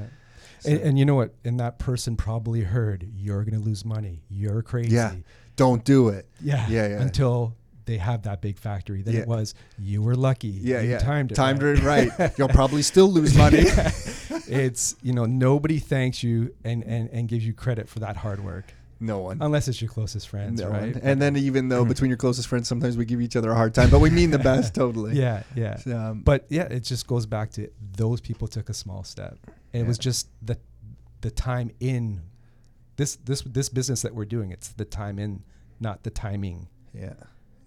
[SPEAKER 4] And, and you know what? And that person probably heard, you're going to lose money. You're crazy.
[SPEAKER 1] yeah don't do it
[SPEAKER 4] Yeah.
[SPEAKER 1] Yeah, yeah.
[SPEAKER 4] Until they have that big factory. Then
[SPEAKER 1] Yeah.
[SPEAKER 4] it was, you were lucky.
[SPEAKER 1] yeah
[SPEAKER 4] You
[SPEAKER 1] yeah
[SPEAKER 4] Timed it.
[SPEAKER 1] timed
[SPEAKER 4] right.
[SPEAKER 1] it right <laughs> you'll probably still lose money <laughs>
[SPEAKER 4] it's, you know, nobody thanks you and, and, and gives you credit for that hard work.
[SPEAKER 1] No one
[SPEAKER 4] Unless it's your closest friends,
[SPEAKER 1] no
[SPEAKER 4] right?
[SPEAKER 1] one. and then even though between your closest friends sometimes we give each other a hard time but we mean the <laughs> best totally
[SPEAKER 4] yeah, yeah.
[SPEAKER 1] um,
[SPEAKER 4] But yeah, it just goes back to those people took a small step. And it was just the the time in this this this business that we're doing. It's the time in, not the timing.
[SPEAKER 1] yeah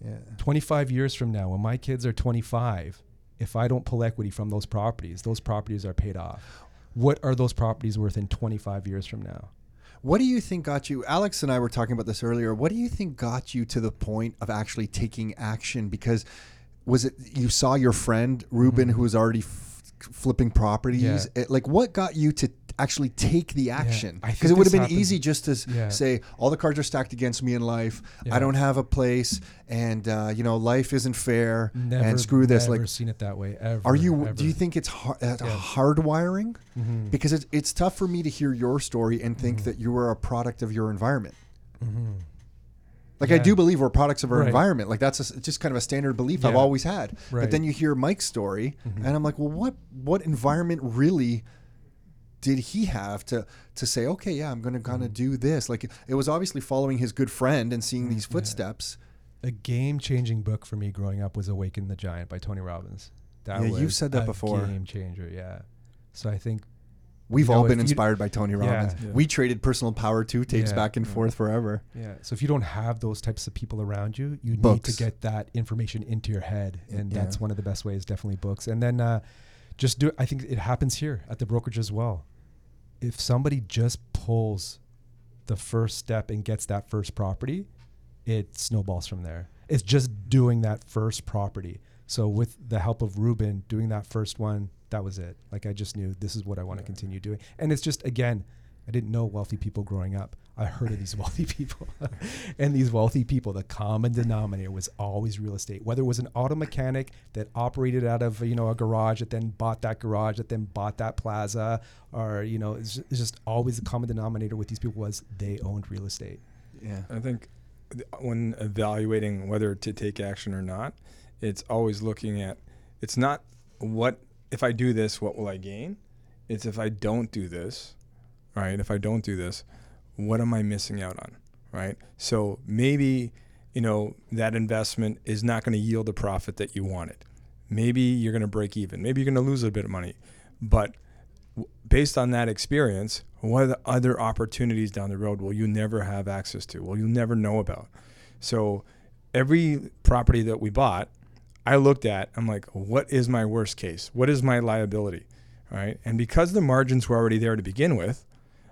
[SPEAKER 1] yeah
[SPEAKER 4] 25 years from now, when my kids are 25, if I don't pull equity from those properties, those properties are paid off. What are those properties worth in 25 years from now?
[SPEAKER 1] What do you think got you? Alex and I were talking about this earlier. What do you think got you to the point of actually taking action? Because was it you saw your friend Ruben who was already f- flipping properties?
[SPEAKER 4] Mm-hmm. Yeah.
[SPEAKER 1] It- like what got you to actually take the action? Because
[SPEAKER 4] think
[SPEAKER 1] it would have been
[SPEAKER 4] happens-
[SPEAKER 1] easy just to
[SPEAKER 4] Yeah.
[SPEAKER 1] say all the cards are stacked against me in life. I don't have a place, and uh, you know life isn't fair.
[SPEAKER 4] Never,
[SPEAKER 1] and screw this.
[SPEAKER 4] Like never
[SPEAKER 1] Like,
[SPEAKER 4] seen it that way ever.
[SPEAKER 1] are you?
[SPEAKER 4] ever.
[SPEAKER 1] Do you think it's hard, uh,
[SPEAKER 4] Yeah.
[SPEAKER 1] hardwiring?
[SPEAKER 4] Mhm.
[SPEAKER 1] Because it's it's tough for me to hear your story and think
[SPEAKER 4] Mhm.
[SPEAKER 1] that you were a product of your environment.
[SPEAKER 4] Mhm.
[SPEAKER 1] Like I do believe we're products of our
[SPEAKER 4] Right.
[SPEAKER 1] environment. Like that's a just kind of a standard belief I've always had. But then you hear Mike's story,
[SPEAKER 4] Mhm.
[SPEAKER 1] and I'm like, well, what what environment really did he have to to say, okay, yeah, I'm going to kind of do this? Like it was obviously following his good friend and seeing these
[SPEAKER 4] Yeah.
[SPEAKER 1] footsteps.
[SPEAKER 4] A game changing book for me growing up was Awaken the Giant by Tony Robbins. That
[SPEAKER 1] Yeah,
[SPEAKER 4] was
[SPEAKER 1] you've said that
[SPEAKER 4] a
[SPEAKER 1] before.
[SPEAKER 4] Game changer, yeah. So I think
[SPEAKER 1] We've
[SPEAKER 4] You know,
[SPEAKER 1] all been inspired by Tony Robbins.
[SPEAKER 4] Yeah.
[SPEAKER 3] Yeah.
[SPEAKER 1] We traded personal power two tapes
[SPEAKER 4] Yeah.
[SPEAKER 1] back and
[SPEAKER 3] Yeah.
[SPEAKER 1] forth forever.
[SPEAKER 4] yeah. So if you don't have those types of people around you, you
[SPEAKER 1] Books.
[SPEAKER 4] need to get that information into your head, and
[SPEAKER 1] Yeah.
[SPEAKER 4] that's one of the best ways. Definitely books, and then uh, just do. I think it happens here at the brokerage as well. If somebody just pulls the first step and gets that first property, it snowballs from there. It's just doing that first property. So with the help of Ruben doing that first one, that was it. Like I just knew this is what I want to
[SPEAKER 3] Yeah.
[SPEAKER 4] continue doing. And it's just again, I didn't know wealthy people growing up. I heard of these <laughs> wealthy people. <laughs> and these wealthy people, the common denominator was always real estate. Whether it was an auto mechanic that operated out of, you know, a garage that then bought that garage that then bought that plaza or, you know, it's just, it's just always the common denominator with these people was they owned real estate.
[SPEAKER 1] Yeah.
[SPEAKER 3] I think when evaluating whether to take action or not, it's always looking at it's not what if I do this, what will I gain? It's if I don't do this, right? If I don't do this, what am I missing out on, right? So maybe you know that investment is not going to yield the profit that you wanted. Maybe you're going to break even. Maybe you're going to lose a bit of money, but based on that experience, what are the other opportunities down the road will you never have access to? Will you never know about? So every property that we bought, I looked at, I'm like, what is my worst case? What is my liability? Right. And because the margins were already there to begin with,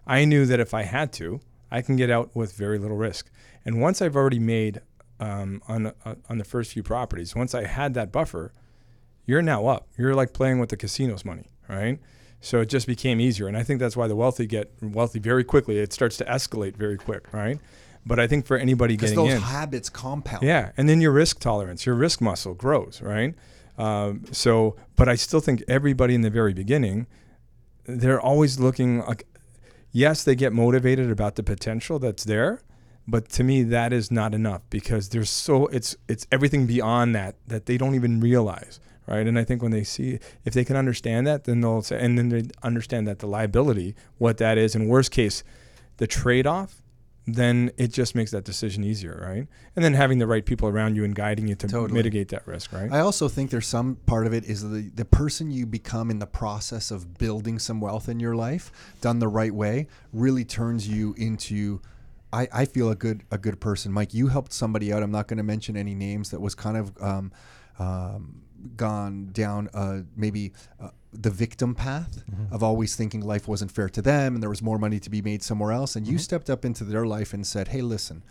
[SPEAKER 3] I knew that if I had to, I can get out with very little risk. And once I've already made um, on uh, on the first few properties, once I had that buffer, you're now up. You're like playing with the casino's money, right? So it just became easier, and I think that's why the wealthy get wealthy very quickly. It starts to escalate very quick, right? But I think for anybody getting
[SPEAKER 1] those
[SPEAKER 3] in,
[SPEAKER 1] habits compound.
[SPEAKER 3] yeah, and then your risk tolerance, your risk muscle grows, right? Um, so, but I still think everybody in the very beginning, they're always looking like, yes, they get motivated about the potential that's there, but to me that is not enough because there's so it's it's everything beyond that that they don't even realize, right? And I think when they see if they can understand that, then they'll say, and then they understand that the liability, what that is, and worst case, the trade-off then it just makes that decision easier, right? And then having the right people around you and guiding you to
[SPEAKER 1] Totally.
[SPEAKER 3] mitigate that risk, right?
[SPEAKER 1] I also think there's some part of it is the the person you become in the process of building some wealth in your life, done the right way, really turns you into. I, I feel a good a good person, Mike. You helped somebody out. I'm not going to mention any names that was kind of um, um, gone down uh, maybe uh, the victim path mm-hmm. of always thinking life wasn't fair to them and there was more money to be made somewhere else. And you mm-hmm. stepped up into their life and said, "Hey, listen,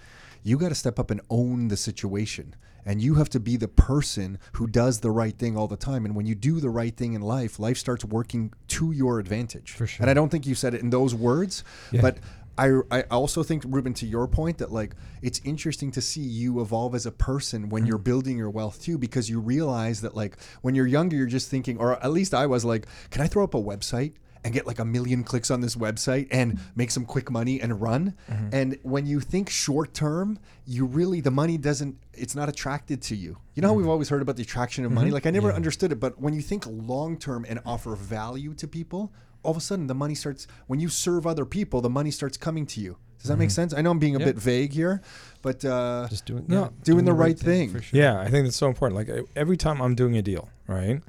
[SPEAKER 1] you got to step up and own the situation." And you have to be the person who does the right thing all the time. And when you do the right thing in life, life starts working to your advantage.
[SPEAKER 4] For sure.
[SPEAKER 1] And I don't think you said it in those words,
[SPEAKER 4] Yeah.
[SPEAKER 1] but I, I also think, Ruben, to your point, that like it's interesting to see you evolve as a person when mm-hmm. you're building your wealth too, because you realize that like when you're younger, you're just thinking, or at least I was like, can I throw up a website? And get like a million clicks on this website and make some quick money and run. Mm-hmm. And when you think short term, you really, the money doesn't, it's not attracted to you. You know how mm-hmm. we've always heard about the attraction of money? Like I never understood it, but when you think long term and offer value to people, all of a sudden the money starts when you serve other people the money starts coming to you does that make sense i know i'm being a
[SPEAKER 4] Yeah.
[SPEAKER 1] bit vague here but uh
[SPEAKER 4] Just doing
[SPEAKER 3] No,
[SPEAKER 4] yeah,
[SPEAKER 1] doing the right thing.
[SPEAKER 4] for sure.
[SPEAKER 3] Yeah, I think that's so important. Like every time I'm doing a deal, right?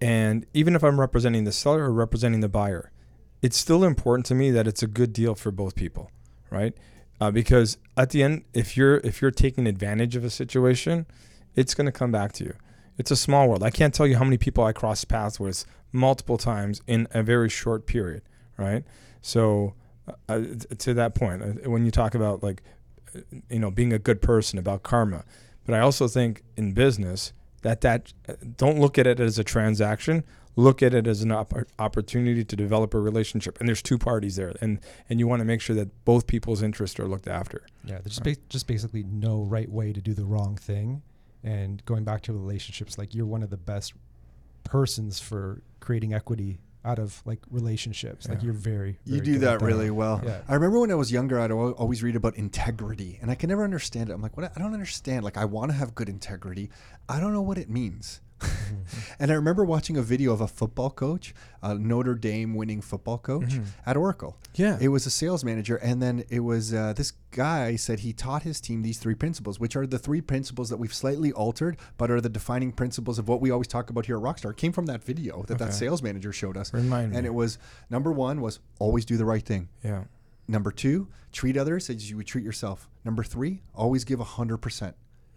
[SPEAKER 3] And even if I'm representing the seller or representing the buyer, it's still important to me that it's a good deal for both people, right? Uh, because at the end, if you're if you're taking advantage of a situation, it's going to come back to you. It's a small world. I can't tell you how many people I crossed paths with multiple times in a very short period, right? So, uh, to that point, uh, when you talk about like, uh, you know, being a good person about karma, but I also think in business that that uh, don't look at it as a transaction. Look at it as an opp- opportunity to develop a relationship, and there's two parties there, and and you want to make sure that both people's interests are looked after.
[SPEAKER 4] Yeah, there's just, ba- just basically no right way to do the wrong thing. And going back to relationships, like you're one of the best persons for creating equity out of like relationships. Like you're very,
[SPEAKER 1] you do
[SPEAKER 4] good at
[SPEAKER 1] that. really well.
[SPEAKER 4] Yeah.
[SPEAKER 1] i remember when i was younger i'd always read about integrity and i can never understand it. I'm like what? I don't understand. Like i want to have good integrity. I don't know what it means <laughs> and I remember watching a video of a football coach, a Notre Dame winning football coach at Oracle.
[SPEAKER 3] Yeah.
[SPEAKER 1] It was a sales manager. And then it was uh, this guy said he taught his team these three principles, which are the three principles that we've slightly altered, but are the defining principles of what we always talk about here at Rockstar. It came from that video that that sales manager showed us.
[SPEAKER 3] Remind
[SPEAKER 1] and
[SPEAKER 3] me.
[SPEAKER 1] it was number one was always do the right thing.
[SPEAKER 3] Yeah.
[SPEAKER 1] Number two, treat others as you would treat yourself. Number three, always give 100%.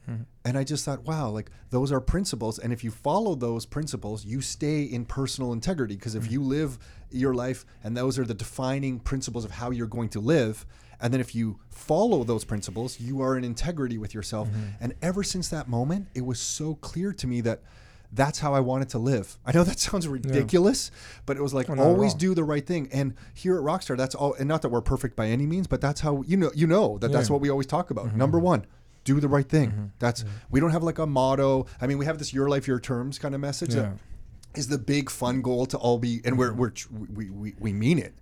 [SPEAKER 1] Mm-hmm. And I just thought, wow, like those are principles. And if you follow those principles, you stay in personal integrity. Because if mm-hmm. you live your life and those are the defining principles of how you're going to live, and then if you follow those principles, you are in integrity with yourself. Mm-hmm. And ever since that moment, it was so clear to me that that's how I wanted to live. <laughs> I know that sounds ridiculous, but it was like
[SPEAKER 3] Oh,
[SPEAKER 1] always do the right thing. And here at Rockstar, that's all. And not that we're perfect by any means, but that's how you know you know that that's
[SPEAKER 3] Yeah. Mm-hmm.
[SPEAKER 1] what we always talk about. Number one, do the right thing. That's we don't have like a motto. I mean, we have this "Your life, your terms" kind of message
[SPEAKER 3] Yeah.
[SPEAKER 1] that is the big fun goal to all be, and we're, we're we, we we mean it.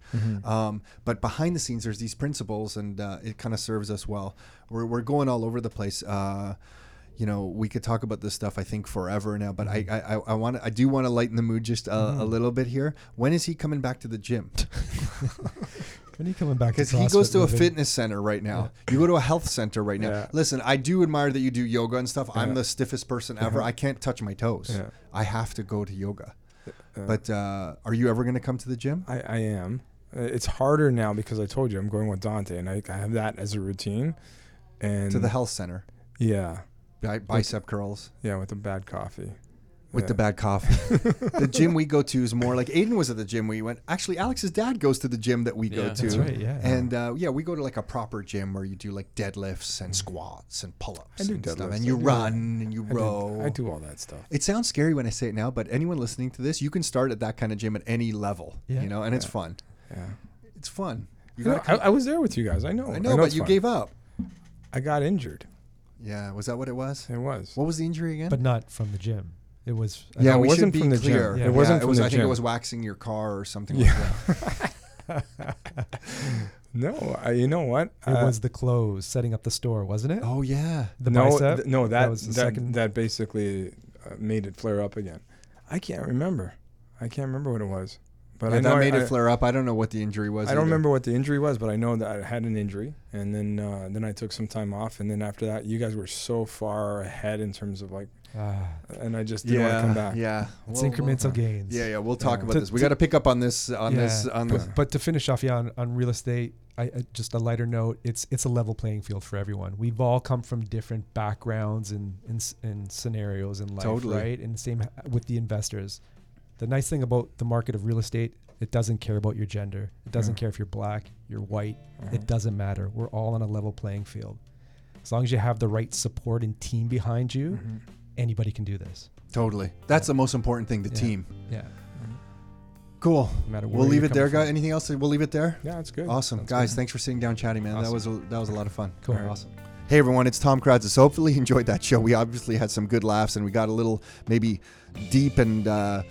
[SPEAKER 1] Um, but behind the scenes, there's these principles, and uh, it kind of serves us well. We're we're going all over the place. Uh, you know, we could talk about this stuff I think forever now, but I I, I want I do want to lighten the mood just a, a little bit here. When is he coming back to the gym? <laughs> <laughs>
[SPEAKER 4] When are you coming back?
[SPEAKER 1] Because he goes to a
[SPEAKER 4] Living?
[SPEAKER 1] fitness center right now. You go to a health center right now.
[SPEAKER 3] Yeah.
[SPEAKER 1] Listen, I do admire that you do yoga and stuff. I'm the stiffest person ever. I can't touch my toes.
[SPEAKER 3] Yeah.
[SPEAKER 1] I have to go to yoga.
[SPEAKER 3] Uh,
[SPEAKER 1] But uh, are you ever going to come to the gym?
[SPEAKER 3] I, I am. Uh, It's harder now because I told you I'm going with Dante, and I, I have that as a routine. And
[SPEAKER 1] To the health center.
[SPEAKER 3] yeah,
[SPEAKER 1] Bi- bicep curls
[SPEAKER 3] yeah, with a bad coffee.
[SPEAKER 1] With the bad coffee. <laughs> the gym we go to is more like Aiden was at the gym we went. Actually, Alex's dad goes to the gym that we go
[SPEAKER 5] Yeah.
[SPEAKER 1] to.
[SPEAKER 4] That's right. Yeah.
[SPEAKER 1] And uh, yeah, we go to like a proper gym where you do like deadlifts and squats and pull-ups
[SPEAKER 3] I do
[SPEAKER 1] and stuff,
[SPEAKER 3] deadlifts.
[SPEAKER 1] and
[SPEAKER 3] I
[SPEAKER 1] you
[SPEAKER 3] do-
[SPEAKER 1] run and you
[SPEAKER 3] I do,
[SPEAKER 1] row.
[SPEAKER 3] I do all that stuff.
[SPEAKER 1] It sounds scary when I say it now, but anyone listening to this, you can start at that kind of gym at any level,
[SPEAKER 4] Yeah.
[SPEAKER 1] you know, and it's fun.
[SPEAKER 3] Yeah.
[SPEAKER 1] It's fun. You
[SPEAKER 3] Yeah,
[SPEAKER 1] gotta
[SPEAKER 3] I, I was there with you guys. I know.
[SPEAKER 1] I know, but you
[SPEAKER 3] fun.
[SPEAKER 1] gave up.
[SPEAKER 3] I got injured.
[SPEAKER 1] Yeah, was that what it was?
[SPEAKER 3] It was.
[SPEAKER 1] What was the injury again?
[SPEAKER 4] but not from the gym. It was.
[SPEAKER 1] yeah,
[SPEAKER 3] No, it
[SPEAKER 1] we
[SPEAKER 3] wasn't
[SPEAKER 1] should be
[SPEAKER 3] from the
[SPEAKER 1] clear.
[SPEAKER 3] gym.
[SPEAKER 4] Yeah.
[SPEAKER 3] It wasn't
[SPEAKER 1] it
[SPEAKER 3] from
[SPEAKER 1] was.
[SPEAKER 3] the
[SPEAKER 1] I think it was waxing your car or something
[SPEAKER 3] Yeah.
[SPEAKER 1] like that. <laughs> <laughs>
[SPEAKER 3] No, I, you know what?
[SPEAKER 4] It
[SPEAKER 3] Uh,
[SPEAKER 4] was the clothes, setting up the store, wasn't it?
[SPEAKER 1] oh yeah.
[SPEAKER 4] The
[SPEAKER 3] no,
[SPEAKER 4] bicep.
[SPEAKER 3] th- no, that
[SPEAKER 4] that was the
[SPEAKER 3] that,
[SPEAKER 4] second.
[SPEAKER 3] that basically uh, made it flare up again. I can't remember. I can't remember what it was, but
[SPEAKER 1] Yeah,
[SPEAKER 3] I know
[SPEAKER 1] that made
[SPEAKER 3] I,
[SPEAKER 1] it flare up. I don't know what the injury was.
[SPEAKER 3] I don't
[SPEAKER 1] either.
[SPEAKER 3] remember what the injury was, but I know that I had an injury, and then uh, then I took some time off, and then after that, you guys were so far ahead in terms of like, <sighs> and I just didn't want to come back.
[SPEAKER 1] Yeah.
[SPEAKER 4] it's
[SPEAKER 1] We'll-
[SPEAKER 4] incremental
[SPEAKER 1] we'll-
[SPEAKER 4] gains.
[SPEAKER 1] Yeah, yeah. We'll talk about
[SPEAKER 4] To-
[SPEAKER 1] this. We
[SPEAKER 4] to-
[SPEAKER 1] got to pick up on this. On this. On
[SPEAKER 4] but,
[SPEAKER 1] this.
[SPEAKER 4] but to finish off, yeah, on, on real estate, I, I just a lighter note. It's it's a level playing field for everyone. We've all come from different backgrounds and and, s- and scenarios in life,
[SPEAKER 1] Totally.
[SPEAKER 4] right? And same h- with the investors. The nice thing about the market of real estate, it doesn't care about your gender. It doesn't
[SPEAKER 3] Yeah.
[SPEAKER 4] care if you're black, you're white. It doesn't matter. We're all on a level playing field. As long as you have the right support and team behind you,
[SPEAKER 3] Mhm.
[SPEAKER 4] Anybody can do this.
[SPEAKER 1] totally. That's the most important thing. The
[SPEAKER 4] Yeah.
[SPEAKER 1] team.
[SPEAKER 4] Yeah,
[SPEAKER 1] Cool.
[SPEAKER 4] no matter
[SPEAKER 1] We'll leave it there, guys. Anything else? We'll leave it there.
[SPEAKER 3] Yeah, it's good.
[SPEAKER 1] Awesome,
[SPEAKER 3] That's
[SPEAKER 1] guys.
[SPEAKER 3] good.
[SPEAKER 1] Thanks for sitting down, chatting, man. That was a, that was a lot of fun.
[SPEAKER 4] Cool.
[SPEAKER 3] Right.
[SPEAKER 1] Awesome. Hey everyone, it's Tom Karadza. Hopefully you <laughs> enjoyed that show. We obviously had some good laughs and we got a little maybe deep and uh,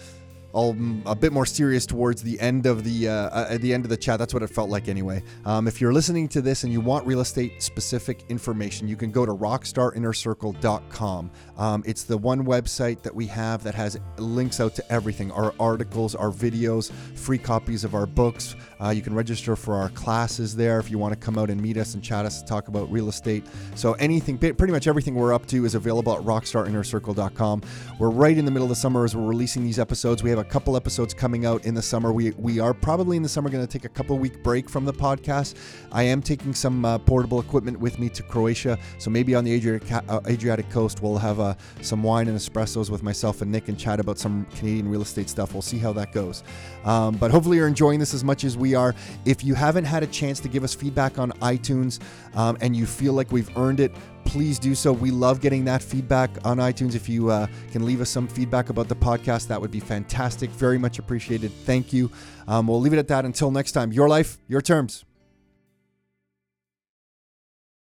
[SPEAKER 1] all mm, a bit more serious towards the end of the uh, uh, at the end of the chat. That's what it felt like anyway. Um, if you're listening to this and you want real estate specific information, you can go to rockstarinnercircle.com. Um, it's the one website that we have that has links out to everything: our articles, our videos, free copies of our books. Uh, you can register for our classes there if you want to come out and meet us and chat us and talk about real estate. So anything, pretty much everything we're up to is available at rockstarinnercircle.com. We're right in the middle of the summer as we're releasing these episodes. We have a couple episodes coming out in the summer. We we are probably in the summer going to take a couple week break from the podcast. I am taking some uh, portable equipment with me to Croatia, so maybe on the Adriatic, uh, Adriatic coast we'll have uh, some wine and espressos with myself and Nick and chat about some Canadian real estate stuff. We'll see how that goes. Um, but hopefully you're enjoying this as much as we are. If you haven't had a chance to give us feedback on iTunes um, and you feel like we've earned it, please do so. We love getting that feedback on iTunes. If you uh, can leave us some feedback about the podcast, that would be fantastic. Very much appreciated. Thank you. Um, we'll leave it at that until next time. Your life, your terms.